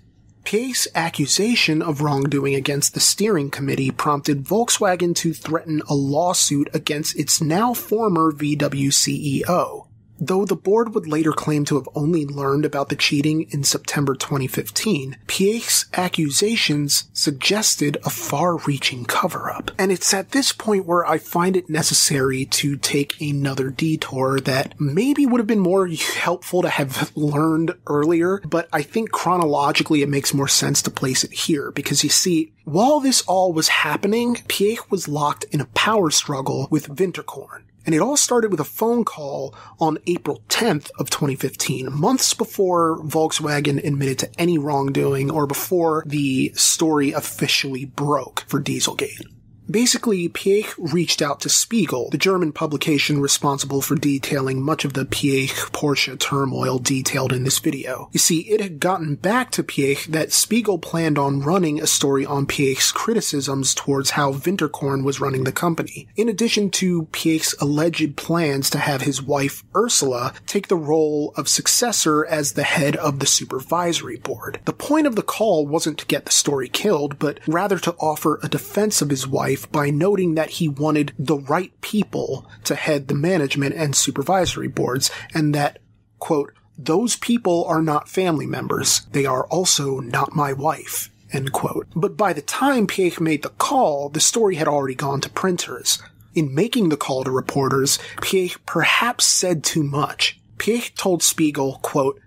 Piëch's accusation of wrongdoing against the steering committee prompted Volkswagen to threaten a lawsuit against its now former VW CEO. Though the board would later claim to have only learned about the cheating in September 2015, Piëch's accusations suggested a far-reaching cover-up. And it's at this point where I find it necessary to take another detour that maybe would have been more helpful to have learned earlier, but I think chronologically it makes more sense to place it here because you see, while this all was happening, Piëch was locked in a power struggle with Winterkorn. And it all started with a phone call on April 10th of 2015, months before Volkswagen admitted to any wrongdoing or before the story officially broke for Dieselgate. Basically, Piëch reached out to Spiegel, the German publication responsible for detailing much of the Piëch Porsche turmoil detailed in this video. You see, it had gotten back to Piëch that Spiegel planned on running a story on Piëch's criticisms towards how Winterkorn was running the company, in addition to Piëch's alleged plans to have his wife Ursula take the role of successor as the head of the supervisory board. The point of the call wasn't to get the story killed, but rather to offer a defense of his wife by noting that he wanted the right people to head the management and supervisory boards and that, quote, those people are not family members. They are also not my wife. End quote. But by the time Piëch made the call, the story had already gone to printers. In making the call to reporters, Piëch perhaps said too much. Piëch told Spiegel, quote,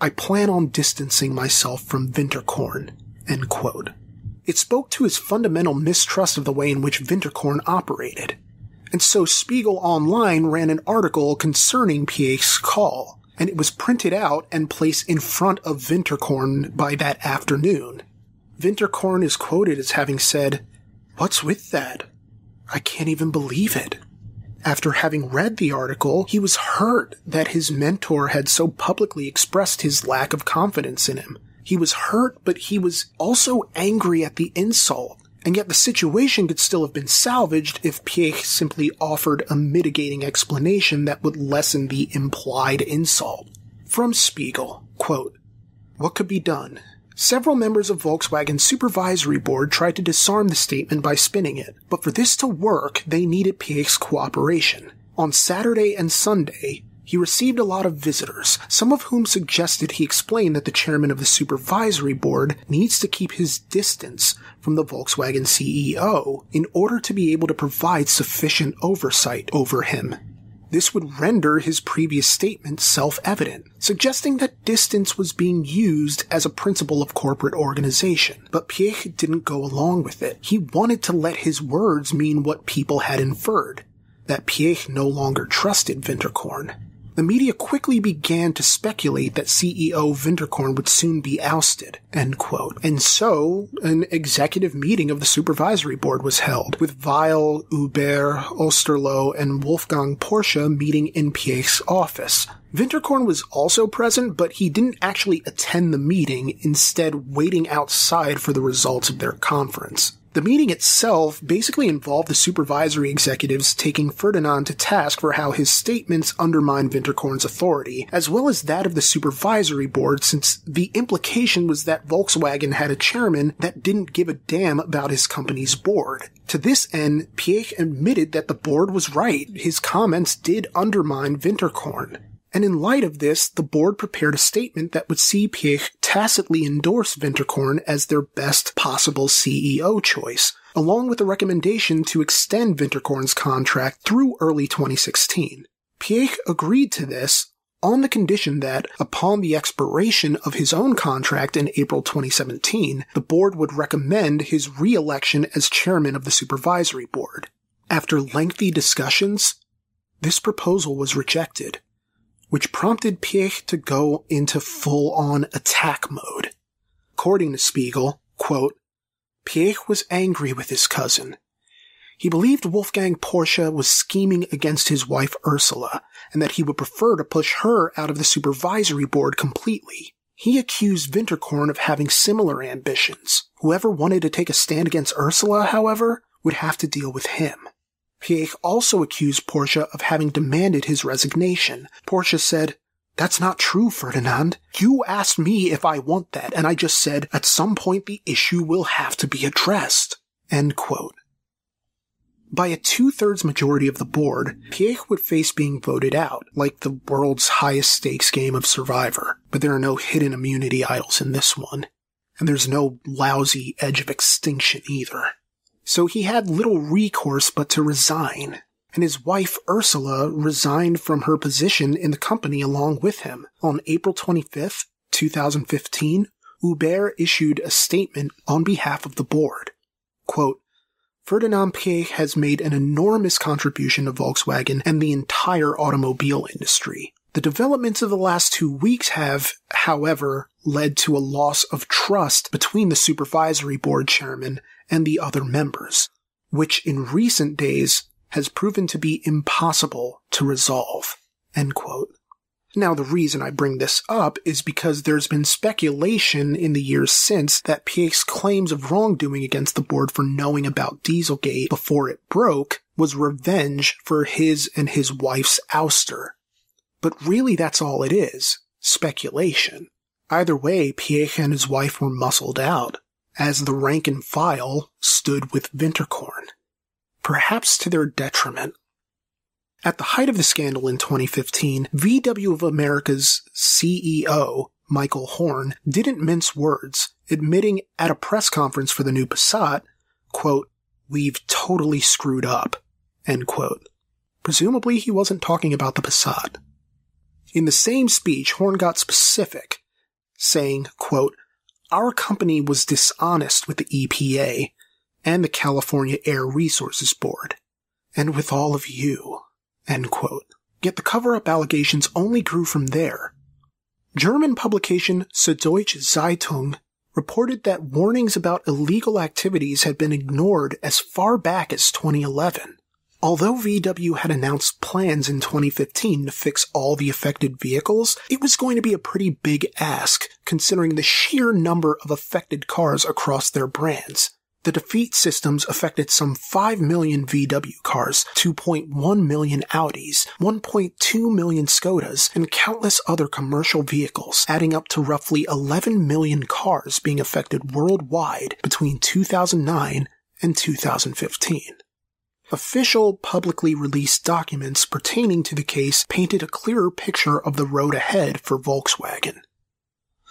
I plan on distancing myself from Winterkorn, end quote. It spoke to his fundamental mistrust of the way in which Winterkorn operated. And so Spiegel Online ran an article concerning Piëch's call, and it was printed out and placed in front of Winterkorn by that afternoon. Winterkorn is quoted as having said, What's with that? I can't even believe it. After having read the article, he was hurt that his mentor had so publicly expressed his lack of confidence in him. He was hurt, but he was also angry at the insult. And yet the situation could still have been salvaged if Piëch simply offered a mitigating explanation that would lessen the implied insult. From Spiegel, quote, What could be done? Several members of Volkswagen's supervisory board tried to disarm the statement by spinning it, but for this to work, they needed Piëch's cooperation. On Saturday and Sunday, he received a lot of visitors, some of whom suggested he explain that the chairman of the supervisory board needs to keep his distance from the Volkswagen CEO in order to be able to provide sufficient oversight over him. This would render his previous statement self-evident, suggesting that distance was being used as a principle of corporate organization. But Piëch didn't go along with it. He wanted to let his words mean what people had inferred, that Piëch no longer trusted Winterkorn the media quickly began to speculate that CEO Winterkorn would soon be ousted, And so, an executive meeting of the supervisory board was held, with Weil, Huber, Osterloh, and Wolfgang Porsche meeting in Piëch's office. Winterkorn was also present, but he didn't actually attend the meeting, instead waiting outside for the results of their conference. The meeting itself basically involved the supervisory executives taking Ferdinand to task for how his statements undermined Winterkorn's authority, as well as that of the supervisory board since the implication was that Volkswagen had a chairman that didn't give a damn about his company's board. To this end, Piëch admitted that the board was right. His comments did undermine Winterkorn. And in light of this, the board prepared a statement that would see Piëch tacitly endorse Winterkorn as their best possible CEO choice, along with a recommendation to extend Winterkorn's contract through early 2016. Piëch agreed to this on the condition that, upon the expiration of his own contract in April 2017, the board would recommend his re-election as chairman of the supervisory board. After lengthy discussions, this proposal was rejected which prompted Piëch to go into full-on attack mode. According to Spiegel, quote, Piëch was angry with his cousin. He believed Wolfgang Porsche was scheming against his wife Ursula, and that he would prefer to push her out of the supervisory board completely. He accused Winterkorn of having similar ambitions. Whoever wanted to take a stand against Ursula, however, would have to deal with him. Piëch also accused Porsche of having demanded his resignation. Porsche said, That's not true, Ferdinand. You asked me if I want that, and I just said, at some point the issue will have to be addressed. End quote. By a two-thirds majority of the board, Piëch would face being voted out, like the world's highest stakes game of Survivor. But there are no hidden immunity idols in this one. And there's no lousy edge of extinction either. So he had little recourse but to resign. And his wife Ursula resigned from her position in the company along with him. On April 25th, 2015, Huber issued a statement on behalf of the board. Quote, Ferdinand Piëch has made an enormous contribution to Volkswagen and the entire automobile industry. The developments of the last two weeks have, however, led to a loss of trust between the supervisory board chairman and the other members, which in recent days has proven to be impossible to resolve. Now, the reason I bring this up is because there's been speculation in the years since that Piëch's claims of wrongdoing against the board for knowing about Dieselgate before it broke was revenge for his and his wife's ouster. But really, that's all it is speculation. Either way, Piëch and his wife were muscled out, as the rank and file stood with Winterkorn. Perhaps to their detriment. At the height of the scandal in 2015, VW of America's CEO, Michael Horn, didn't mince words, admitting at a press conference for the new Passat, quote, we've totally screwed up, end quote. Presumably he wasn't talking about the Passat. In the same speech, Horn got specific, saying, quote, our company was dishonest with the EPA and the California Air Resources Board, and with all of you. Yet the cover-up allegations only grew from there. German publication Süddeutsche Zeitung reported that warnings about illegal activities had been ignored as far back as 2011. Although VW had announced plans in 2015 to fix all the affected vehicles, it was going to be a pretty big ask considering the sheer number of affected cars across their brands. The defeat systems affected some 5 million VW cars, 2.1 million Audis, 1.2 million Skodas, and countless other commercial vehicles, adding up to roughly 11 million cars being affected worldwide between 2009 and 2015. Official publicly released documents pertaining to the case painted a clearer picture of the road ahead for Volkswagen.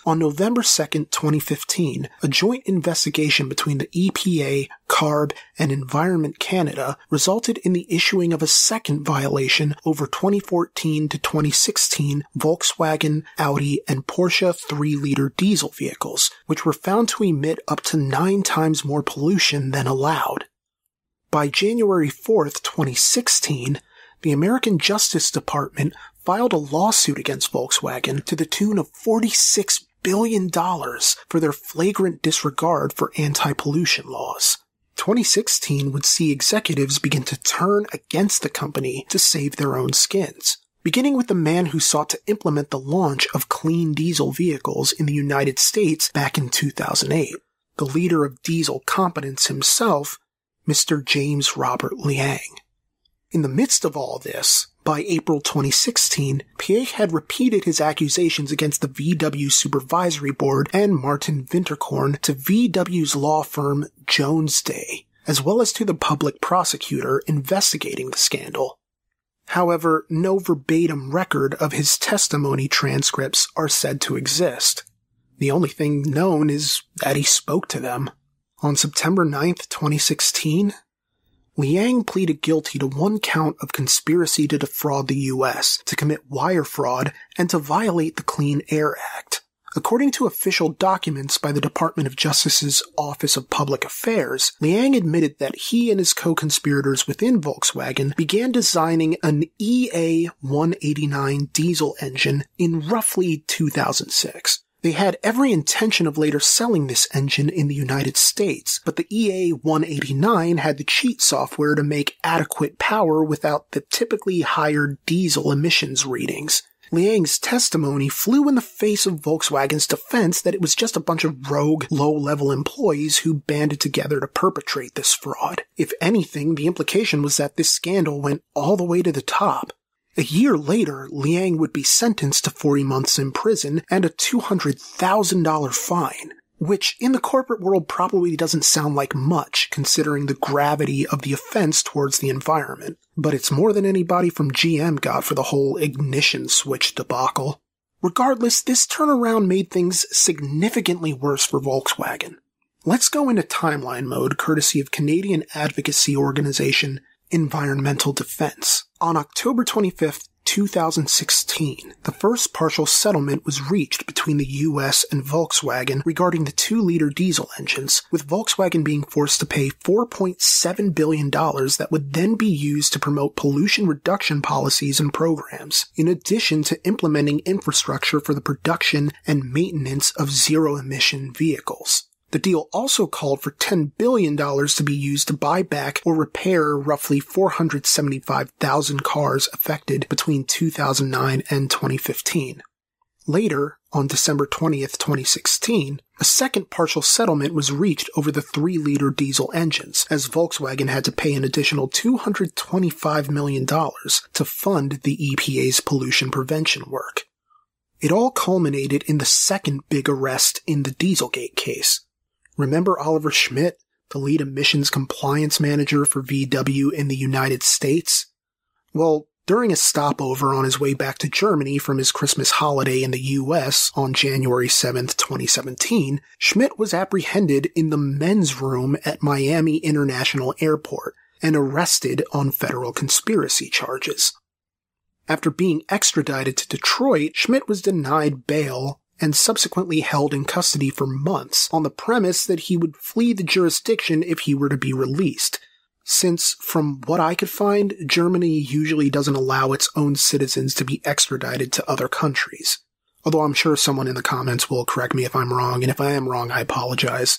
On November 2, 2015, a joint investigation between the EPA, CARB, and Environment Canada resulted in the issuing of a second violation over 2014 to 2016 Volkswagen, Audi, and Porsche 3-liter diesel vehicles, which were found to emit up to nine times more pollution than allowed. By January 4, 2016, the American Justice Department filed a lawsuit against Volkswagen to the tune of 46 billion dollars for their flagrant disregard for anti-pollution laws. 2016 would see executives begin to turn against the company to save their own skins. Beginning with the man who sought to implement the launch of clean diesel vehicles in the United States back in 2008. The leader of diesel competence himself, Mr. James Robert Liang. In the midst of all this, by April 2016, Piëch had repeated his accusations against the VW Supervisory Board and Martin Winterkorn to VW's law firm Jones Day, as well as to the public prosecutor investigating the scandal. However, no verbatim record of his testimony transcripts are said to exist. The only thing known is that he spoke to them. On September 9, 2016, Liang pleaded guilty to one count of conspiracy to defraud the U.S., to commit wire fraud, and to violate the Clean Air Act. According to official documents by the Department of Justice's Office of Public Affairs, Liang admitted that he and his co-conspirators within Volkswagen began designing an EA-189 diesel engine in roughly 2006. They had every intention of later selling this engine in the United States, but the EA-189 had the cheat software to make adequate power without the typically higher diesel emissions readings. Liang's testimony flew in the face of Volkswagen's defense that it was just a bunch of rogue, low-level employees who banded together to perpetrate this fraud. If anything, the implication was that this scandal went all the way to the top. A year later, Liang would be sentenced to 40 months in prison and a $200,000 fine, which in the corporate world probably doesn't sound like much considering the gravity of the offense towards the environment. But it's more than anybody from GM got for the whole ignition switch debacle. Regardless, this turnaround made things significantly worse for Volkswagen. Let's go into timeline mode courtesy of Canadian advocacy organization Environmental Defense. On October 25th, 2016, the first partial settlement was reached between the US and Volkswagen regarding the 2-liter diesel engines, with Volkswagen being forced to pay $4.7 billion that would then be used to promote pollution reduction policies and programs, in addition to implementing infrastructure for the production and maintenance of zero-emission vehicles. The deal also called for $10 billion to be used to buy back or repair roughly 475,000 cars affected between 2009 and 2015. Later, on December 20th, 2016, a second partial settlement was reached over the 3-liter diesel engines, as Volkswagen had to pay an additional $225 million to fund the EPA's pollution prevention work. It all culminated in the second big arrest in the Dieselgate case, Remember Oliver Schmidt, the lead emissions compliance manager for VW in the United States? Well, during a stopover on his way back to Germany from his Christmas holiday in the US on January 7, 2017, Schmidt was apprehended in the men's room at Miami International Airport and arrested on federal conspiracy charges. After being extradited to Detroit, Schmidt was denied bail and subsequently held in custody for months on the premise that he would flee the jurisdiction if he were to be released. Since, from what I could find, Germany usually doesn't allow its own citizens to be extradited to other countries. Although I'm sure someone in the comments will correct me if I'm wrong, and if I am wrong, I apologize.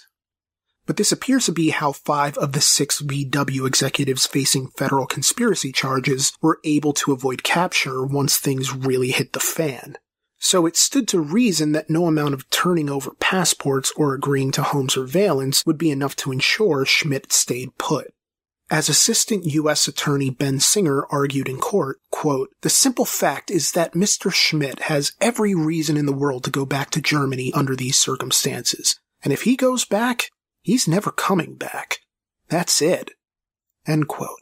But this appears to be how five of the six VW executives facing federal conspiracy charges were able to avoid capture once things really hit the fan so it stood to reason that no amount of turning over passports or agreeing to home surveillance would be enough to ensure Schmidt stayed put. As Assistant U.S. Attorney Ben Singer argued in court, quote, the simple fact is that Mr. Schmidt has every reason in the world to go back to Germany under these circumstances. And if he goes back, he's never coming back. That's it. End quote.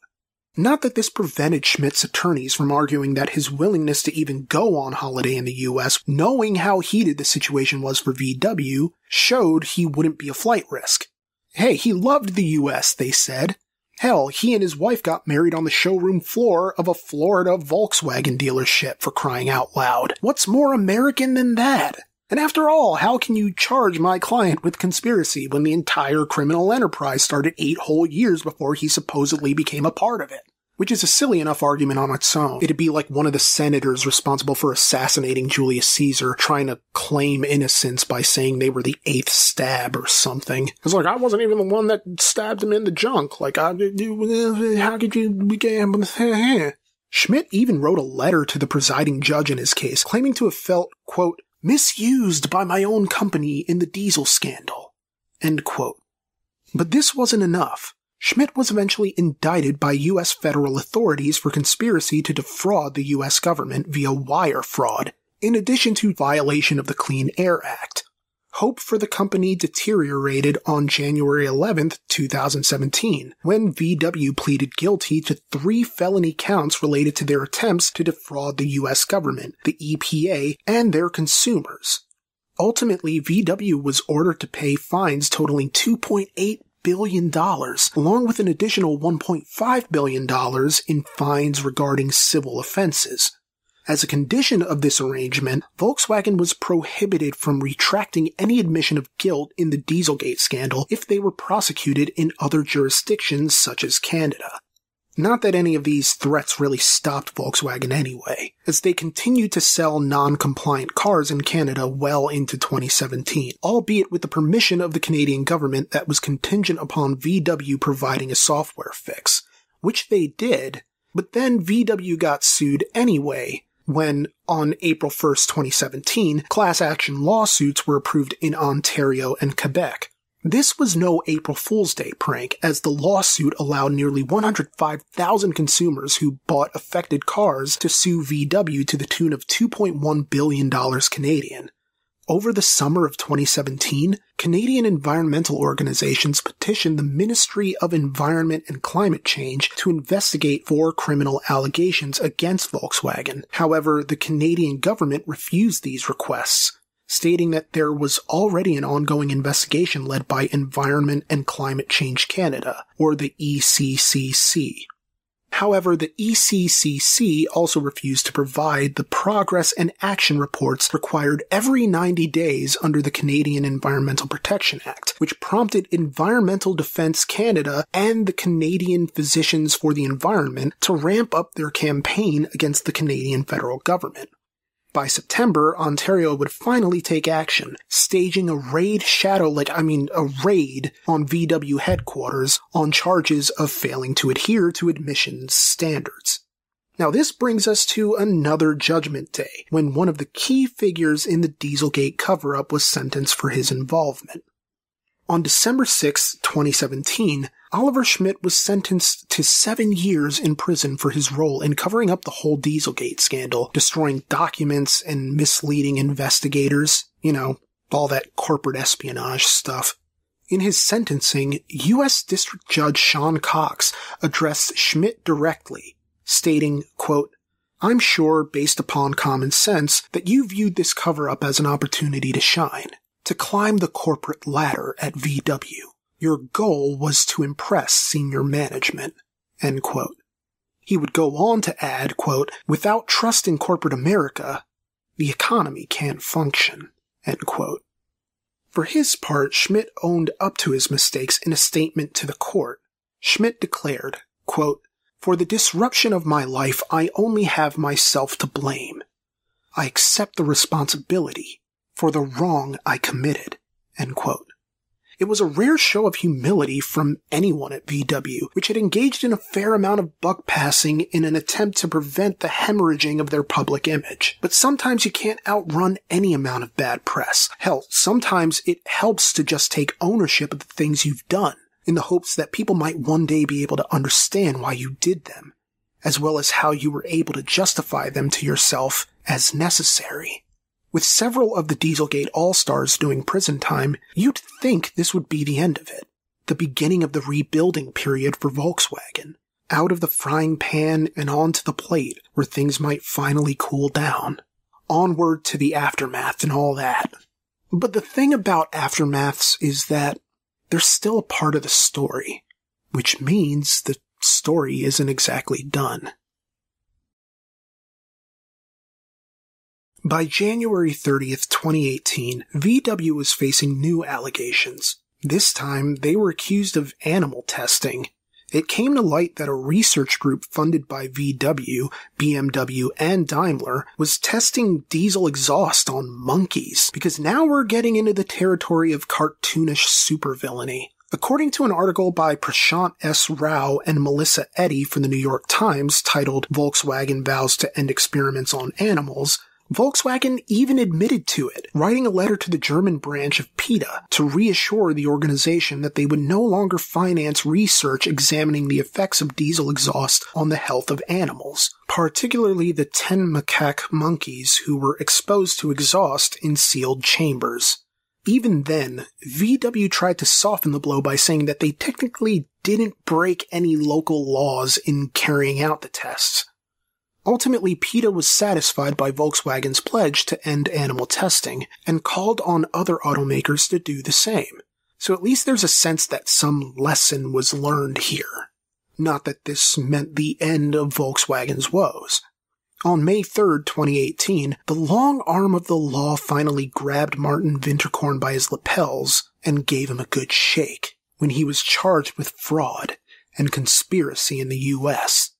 Not that this prevented Schmidt's attorneys from arguing that his willingness to even go on holiday in the US, knowing how heated the situation was for VW, showed he wouldn't be a flight risk. Hey, he loved the US, they said. Hell, he and his wife got married on the showroom floor of a Florida Volkswagen dealership for crying out loud. What's more American than that? And after all, how can you charge my client with conspiracy when the entire criminal enterprise started eight whole years before he supposedly became a part of it? Which is a silly enough argument on its own. It'd be like one of the senators responsible for assassinating Julius Caesar trying to claim innocence by saying they were the eighth stab or something. It's like, I wasn't even the one that stabbed him in the junk. Like, I, how could you? [laughs] Schmidt even wrote a letter to the presiding judge in his case, claiming to have felt, quote, misused by my own company in the diesel scandal. But this wasn't enough. Schmidt was eventually indicted by U.S. federal authorities for conspiracy to defraud the U.S. government via wire fraud, in addition to violation of the Clean Air Act hope for the company deteriorated on January 11, 2017, when VW pleaded guilty to three felony counts related to their attempts to defraud the US government, the EPA, and their consumers. Ultimately, VW was ordered to pay fines totaling $2.8 billion, along with an additional $1.5 billion in fines regarding civil offenses. As a condition of this arrangement, Volkswagen was prohibited from retracting any admission of guilt in the Dieselgate scandal if they were prosecuted in other jurisdictions such as Canada. Not that any of these threats really stopped Volkswagen anyway, as they continued to sell non-compliant cars in Canada well into 2017, albeit with the permission of the Canadian government that was contingent upon VW providing a software fix, which they did, but then VW got sued anyway when, on April 1st, 2017, class action lawsuits were approved in Ontario and Quebec, this was no April Fool's Day prank, as the lawsuit allowed nearly 105,000 consumers who bought affected cars to sue VW to the tune of $2.1 billion Canadian. Over the summer of 2017, Canadian environmental organizations petitioned the Ministry of Environment and Climate Change to investigate four criminal allegations against Volkswagen. However, the Canadian government refused these requests, stating that there was already an ongoing investigation led by Environment and Climate Change Canada, or the ECCC. However, the ECCC also refused to provide the progress and action reports required every 90 days under the Canadian Environmental Protection Act, which prompted Environmental Defence Canada and the Canadian Physicians for the Environment to ramp up their campaign against the Canadian federal government. By September, Ontario would finally take action, staging a raid shadow, like, I mean, a raid on VW headquarters on charges of failing to adhere to emissions standards. Now this brings us to another judgment day, when one of the key figures in the Dieselgate cover-up was sentenced for his involvement. On December 6, 2017, Oliver Schmidt was sentenced to seven years in prison for his role in covering up the whole Dieselgate scandal, destroying documents and misleading investigators, you know, all that corporate espionage stuff. In his sentencing, U.S. District Judge Sean Cox addressed Schmidt directly, stating, quote, I'm sure, based upon common sense, that you viewed this cover up as an opportunity to shine to climb the corporate ladder at VW. Your goal was to impress senior management. He would go on to add, quote, without trust in corporate America, the economy can't function. For his part, Schmidt owned up to his mistakes in a statement to the court. Schmidt declared, quote, For the disruption of my life, I only have myself to blame. I accept the responsibility for the wrong I committed. It was a rare show of humility from anyone at VW, which had engaged in a fair amount of buck passing in an attempt to prevent the hemorrhaging of their public image. But sometimes you can't outrun any amount of bad press. Hell, sometimes it helps to just take ownership of the things you've done, in the hopes that people might one day be able to understand why you did them, as well as how you were able to justify them to yourself as necessary. With several of the Dieselgate All-Stars doing prison time, you'd think this would be the end of it. The beginning of the rebuilding period for Volkswagen. Out of the frying pan and onto the plate, where things might finally cool down. Onward to the aftermath and all that. But the thing about aftermaths is that they're still a part of the story, which means the story isn't exactly done. By January 30th, 2018, VW was facing new allegations. This time, they were accused of animal testing. It came to light that a research group funded by VW, BMW, and Daimler was testing diesel exhaust on monkeys, because now we're getting into the territory of cartoonish supervillainy. According to an article by Prashant S. Rao and Melissa Eddy from the New York Times titled Volkswagen Vows to End Experiments on Animals, Volkswagen even admitted to it, writing a letter to the German branch of PETA to reassure the organization that they would no longer finance research examining the effects of diesel exhaust on the health of animals, particularly the 10 macaque monkeys who were exposed to exhaust in sealed chambers. Even then, VW tried to soften the blow by saying that they technically didn't break any local laws in carrying out the tests. Ultimately, PETA was satisfied by Volkswagen's pledge to end animal testing and called on other automakers to do the same. So at least there's a sense that some lesson was learned here. Not that this meant the end of Volkswagen's woes. On May 3, 2018, the long arm of the law finally grabbed Martin Winterkorn by his lapels and gave him a good shake when he was charged with fraud and conspiracy in the US.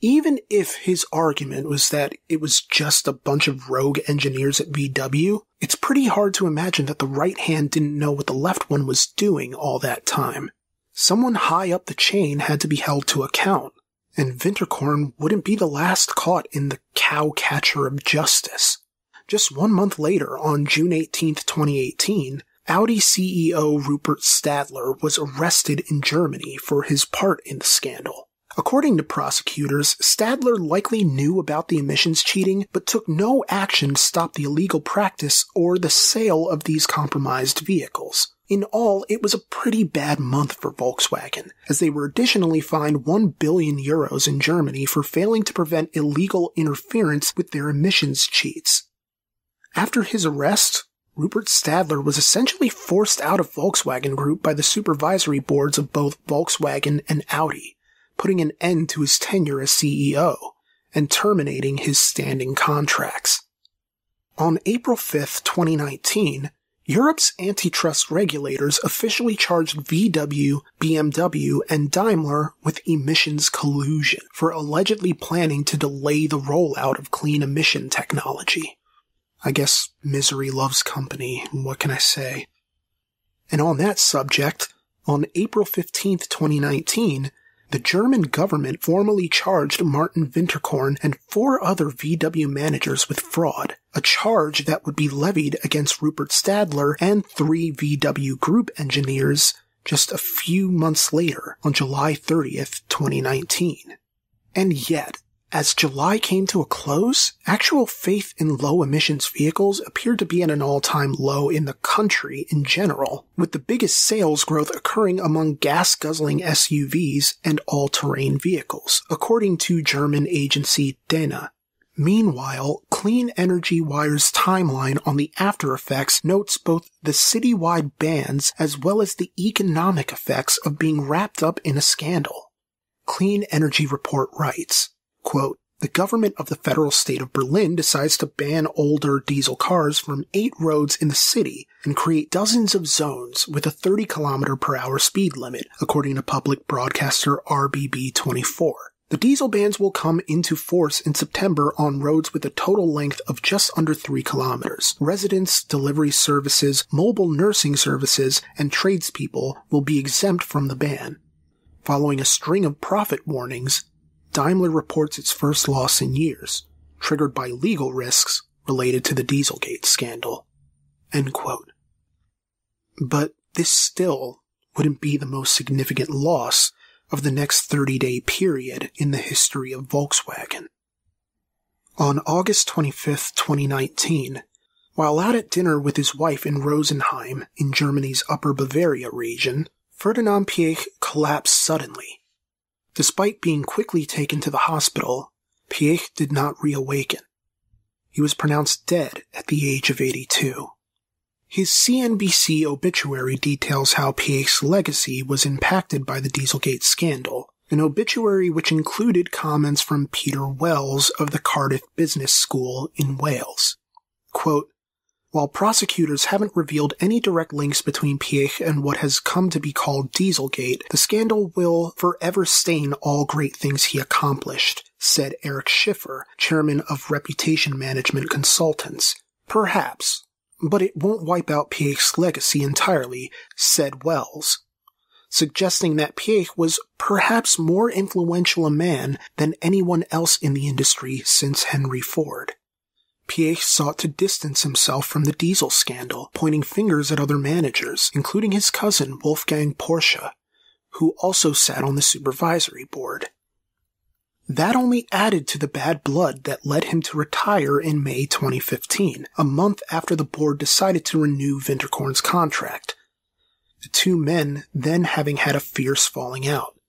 Even if his argument was that it was just a bunch of rogue engineers at VW, it's pretty hard to imagine that the right hand didn't know what the left one was doing all that time. Someone high up the chain had to be held to account, and Winterkorn wouldn't be the last caught in the cow catcher of justice. Just one month later, on June 18, 2018, Audi CEO Rupert Stadler was arrested in Germany for his part in the scandal. According to prosecutors, Stadler likely knew about the emissions cheating, but took no action to stop the illegal practice or the sale of these compromised vehicles. In all, it was a pretty bad month for Volkswagen, as they were additionally fined 1 billion euros in Germany for failing to prevent illegal interference with their emissions cheats. After his arrest, Rupert Stadler was essentially forced out of Volkswagen Group by the supervisory boards of both Volkswagen and Audi putting an end to his tenure as CEO and terminating his standing contracts. On April 5, 2019, Europe's antitrust regulators officially charged VW, BMW, and Daimler with emissions collusion for allegedly planning to delay the rollout of clean emission technology. I guess misery loves company. What can I say? And on that subject, on April 15, 2019, the German government formally charged Martin Winterkorn and four other VW managers with fraud, a charge that would be levied against Rupert Stadler and three VW group engineers just a few months later on July 30th, 2019. And yet, as July came to a close, actual faith in low emissions vehicles appeared to be at an all-time low in the country in general, with the biggest sales growth occurring among gas-guzzling SUVs and all-terrain vehicles, according to German agency Dana. Meanwhile, Clean Energy Wire's timeline on the after effects notes both the citywide bans as well as the economic effects of being wrapped up in a scandal. Clean Energy Report writes, Quote, the government of the federal state of Berlin decides to ban older diesel cars from eight roads in the city and create dozens of zones with a 30 km per hour speed limit, according to public broadcaster RBB24. The diesel bans will come into force in September on roads with a total length of just under 3 kilometers. Residents, delivery services, mobile nursing services, and tradespeople will be exempt from the ban. Following a string of profit warnings, Daimler reports its first loss in years, triggered by legal risks related to the Dieselgate scandal. But this still wouldn't be the most significant loss of the next 30 day period in the history of Volkswagen. On August 25, 2019, while out at dinner with his wife in Rosenheim in Germany's Upper Bavaria region, Ferdinand Piëch collapsed suddenly Despite being quickly taken to the hospital, Piëch did not reawaken. He was pronounced dead at the age of 82. His CNBC obituary details how Piëch's legacy was impacted by the Dieselgate scandal, an obituary which included comments from Peter Wells of the Cardiff Business School in Wales. Quote, while prosecutors haven't revealed any direct links between Piëch and what has come to be called Dieselgate, the scandal will forever stain all great things he accomplished, said Eric Schiffer, chairman of Reputation Management Consultants. Perhaps, but it won't wipe out Piëch's legacy entirely, said Wells, suggesting that Piëch was perhaps more influential a man than anyone else in the industry since Henry Ford. Piëch sought to distance himself from the diesel scandal, pointing fingers at other managers, including his cousin Wolfgang Porsche, who also sat on the supervisory board. That only added to the bad blood that led him to retire in May 2015, a month after the board decided to renew Winterkorn's contract. The two men then having had a fierce falling out.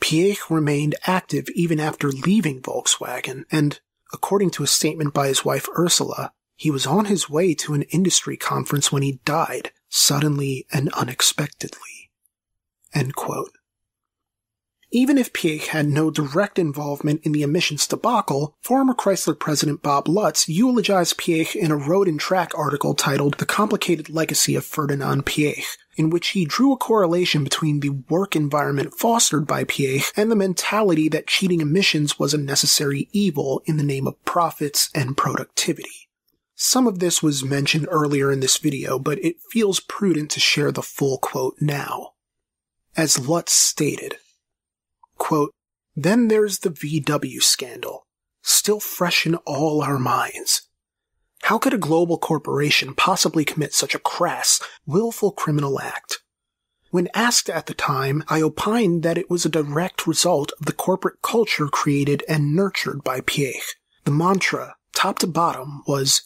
Piëch remained active even after leaving Volkswagen, and According to a statement by his wife Ursula, he was on his way to an industry conference when he died, suddenly and unexpectedly. Even if Piëch had no direct involvement in the emissions debacle, former Chrysler president Bob Lutz eulogized Piëch in a Road and Track article titled The Complicated Legacy of Ferdinand Piëch, in which he drew a correlation between the work environment fostered by Piëch and the mentality that cheating emissions was a necessary evil in the name of profits and productivity. Some of this was mentioned earlier in this video, but it feels prudent to share the full quote now. As Lutz stated, quote, Then there's the VW scandal, still fresh in all our minds. How could a global corporation possibly commit such a crass, willful criminal act? When asked at the time, I opined that it was a direct result of the corporate culture created and nurtured by Piëch. The mantra, top to bottom, was,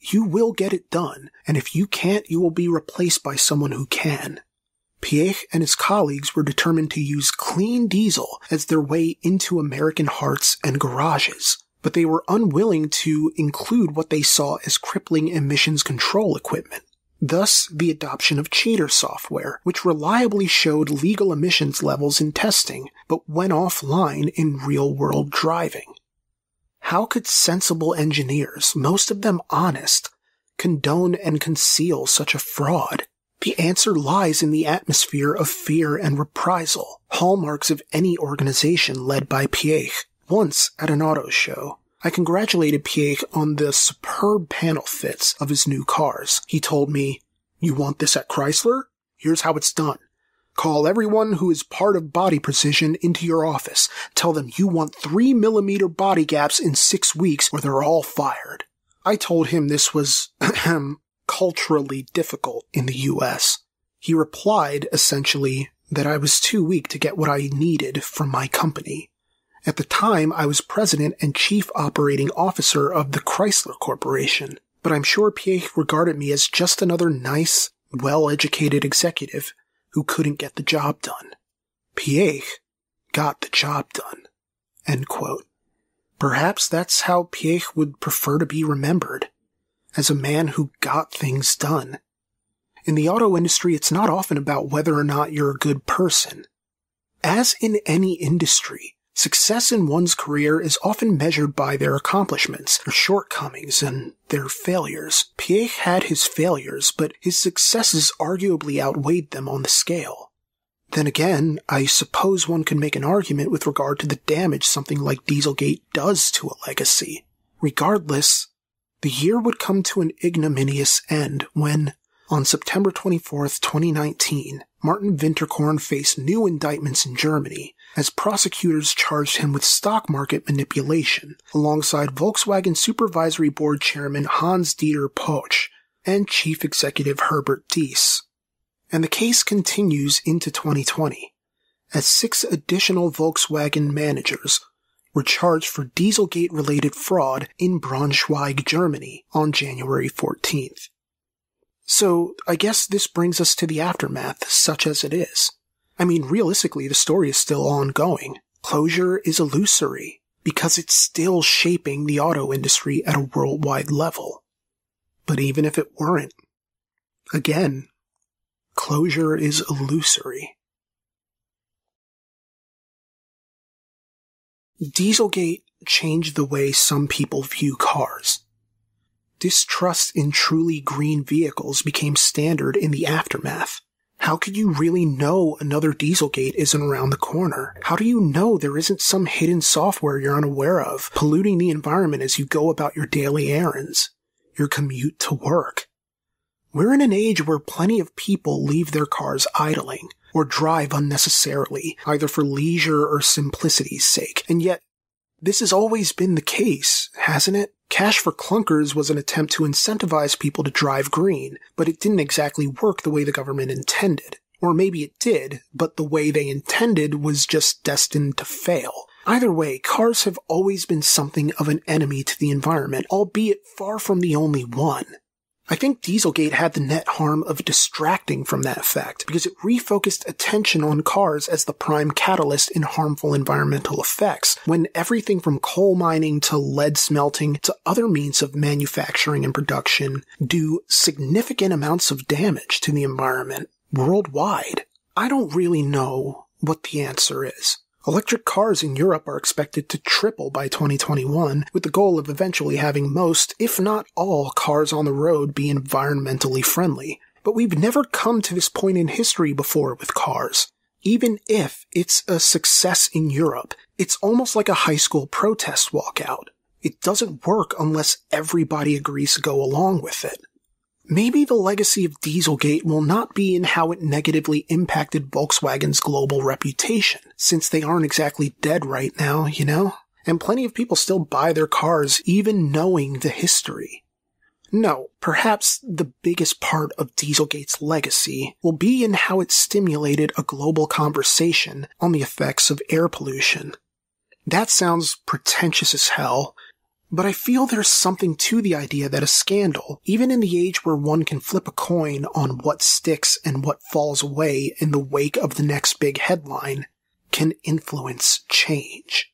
you will get it done, and if you can't, you will be replaced by someone who can. Piëch and his colleagues were determined to use clean diesel as their way into American hearts and garages but they were unwilling to include what they saw as crippling emissions control equipment. Thus, the adoption of cheater software, which reliably showed legal emissions levels in testing, but went offline in real world driving. How could sensible engineers, most of them honest, condone and conceal such a fraud? The answer lies in the atmosphere of fear and reprisal, hallmarks of any organization led by Piëch. Once at an auto show, I congratulated Piëch on the superb panel fits of his new cars. He told me, You want this at Chrysler? Here's how it's done. Call everyone who is part of Body Precision into your office. Tell them you want 3 millimeter body gaps in six weeks or they're all fired. I told him this was [clears throat] culturally difficult in the US. He replied, essentially, that I was too weak to get what I needed from my company. At the time, I was president and chief operating officer of the Chrysler Corporation, but I'm sure Piëch regarded me as just another nice, well-educated executive who couldn't get the job done. Piëch got the job done. End quote. Perhaps that's how Piëch would prefer to be remembered, as a man who got things done. In the auto industry, it's not often about whether or not you're a good person. As in any industry, Success in one's career is often measured by their accomplishments, their shortcomings, and their failures. Piëch had his failures, but his successes arguably outweighed them on the scale. Then again, I suppose one could make an argument with regard to the damage something like Dieselgate does to a legacy. Regardless, the year would come to an ignominious end when, on September 24, 2019, Martin Winterkorn faced new indictments in Germany as prosecutors charged him with stock market manipulation, alongside Volkswagen Supervisory Board Chairman Hans-Dieter Pötsch and Chief Executive Herbert Diess. And the case continues into 2020, as six additional Volkswagen managers were charged for Dieselgate-related fraud in Braunschweig, Germany on January 14th. So, I guess this brings us to the aftermath, such as it is. I mean, realistically, the story is still ongoing. Closure is illusory because it's still shaping the auto industry at a worldwide level. But even if it weren't, again, closure is illusory. Dieselgate changed the way some people view cars. Distrust in truly green vehicles became standard in the aftermath. How could you really know another Dieselgate isn't around the corner? How do you know there isn't some hidden software you're unaware of, polluting the environment as you go about your daily errands, your commute to work? We're in an age where plenty of people leave their cars idling, or drive unnecessarily, either for leisure or simplicity's sake, and yet this has always been the case, hasn't it? Cash for Clunkers was an attempt to incentivize people to drive green, but it didn't exactly work the way the government intended. Or maybe it did, but the way they intended was just destined to fail. Either way, cars have always been something of an enemy to the environment, albeit far from the only one. I think Dieselgate had the net harm of distracting from that fact because it refocused attention on cars as the prime catalyst in harmful environmental effects, when everything from coal mining to lead smelting to other means of manufacturing and production do significant amounts of damage to the environment worldwide. I don't really know what the answer is. Electric cars in Europe are expected to triple by 2021, with the goal of eventually having most, if not all, cars on the road be environmentally friendly. But we've never come to this point in history before with cars. Even if it's a success in Europe, it's almost like a high school protest walkout. It doesn't work unless everybody agrees to go along with it. Maybe the legacy of Dieselgate will not be in how it negatively impacted Volkswagen's global reputation, since they aren't exactly dead right now, you know? And plenty of people still buy their cars even knowing the history. No, perhaps the biggest part of Dieselgate's legacy will be in how it stimulated a global conversation on the effects of air pollution. That sounds pretentious as hell, but I feel there's something to the idea that a scandal, even in the age where one can flip a coin on what sticks and what falls away in the wake of the next big headline, can influence change.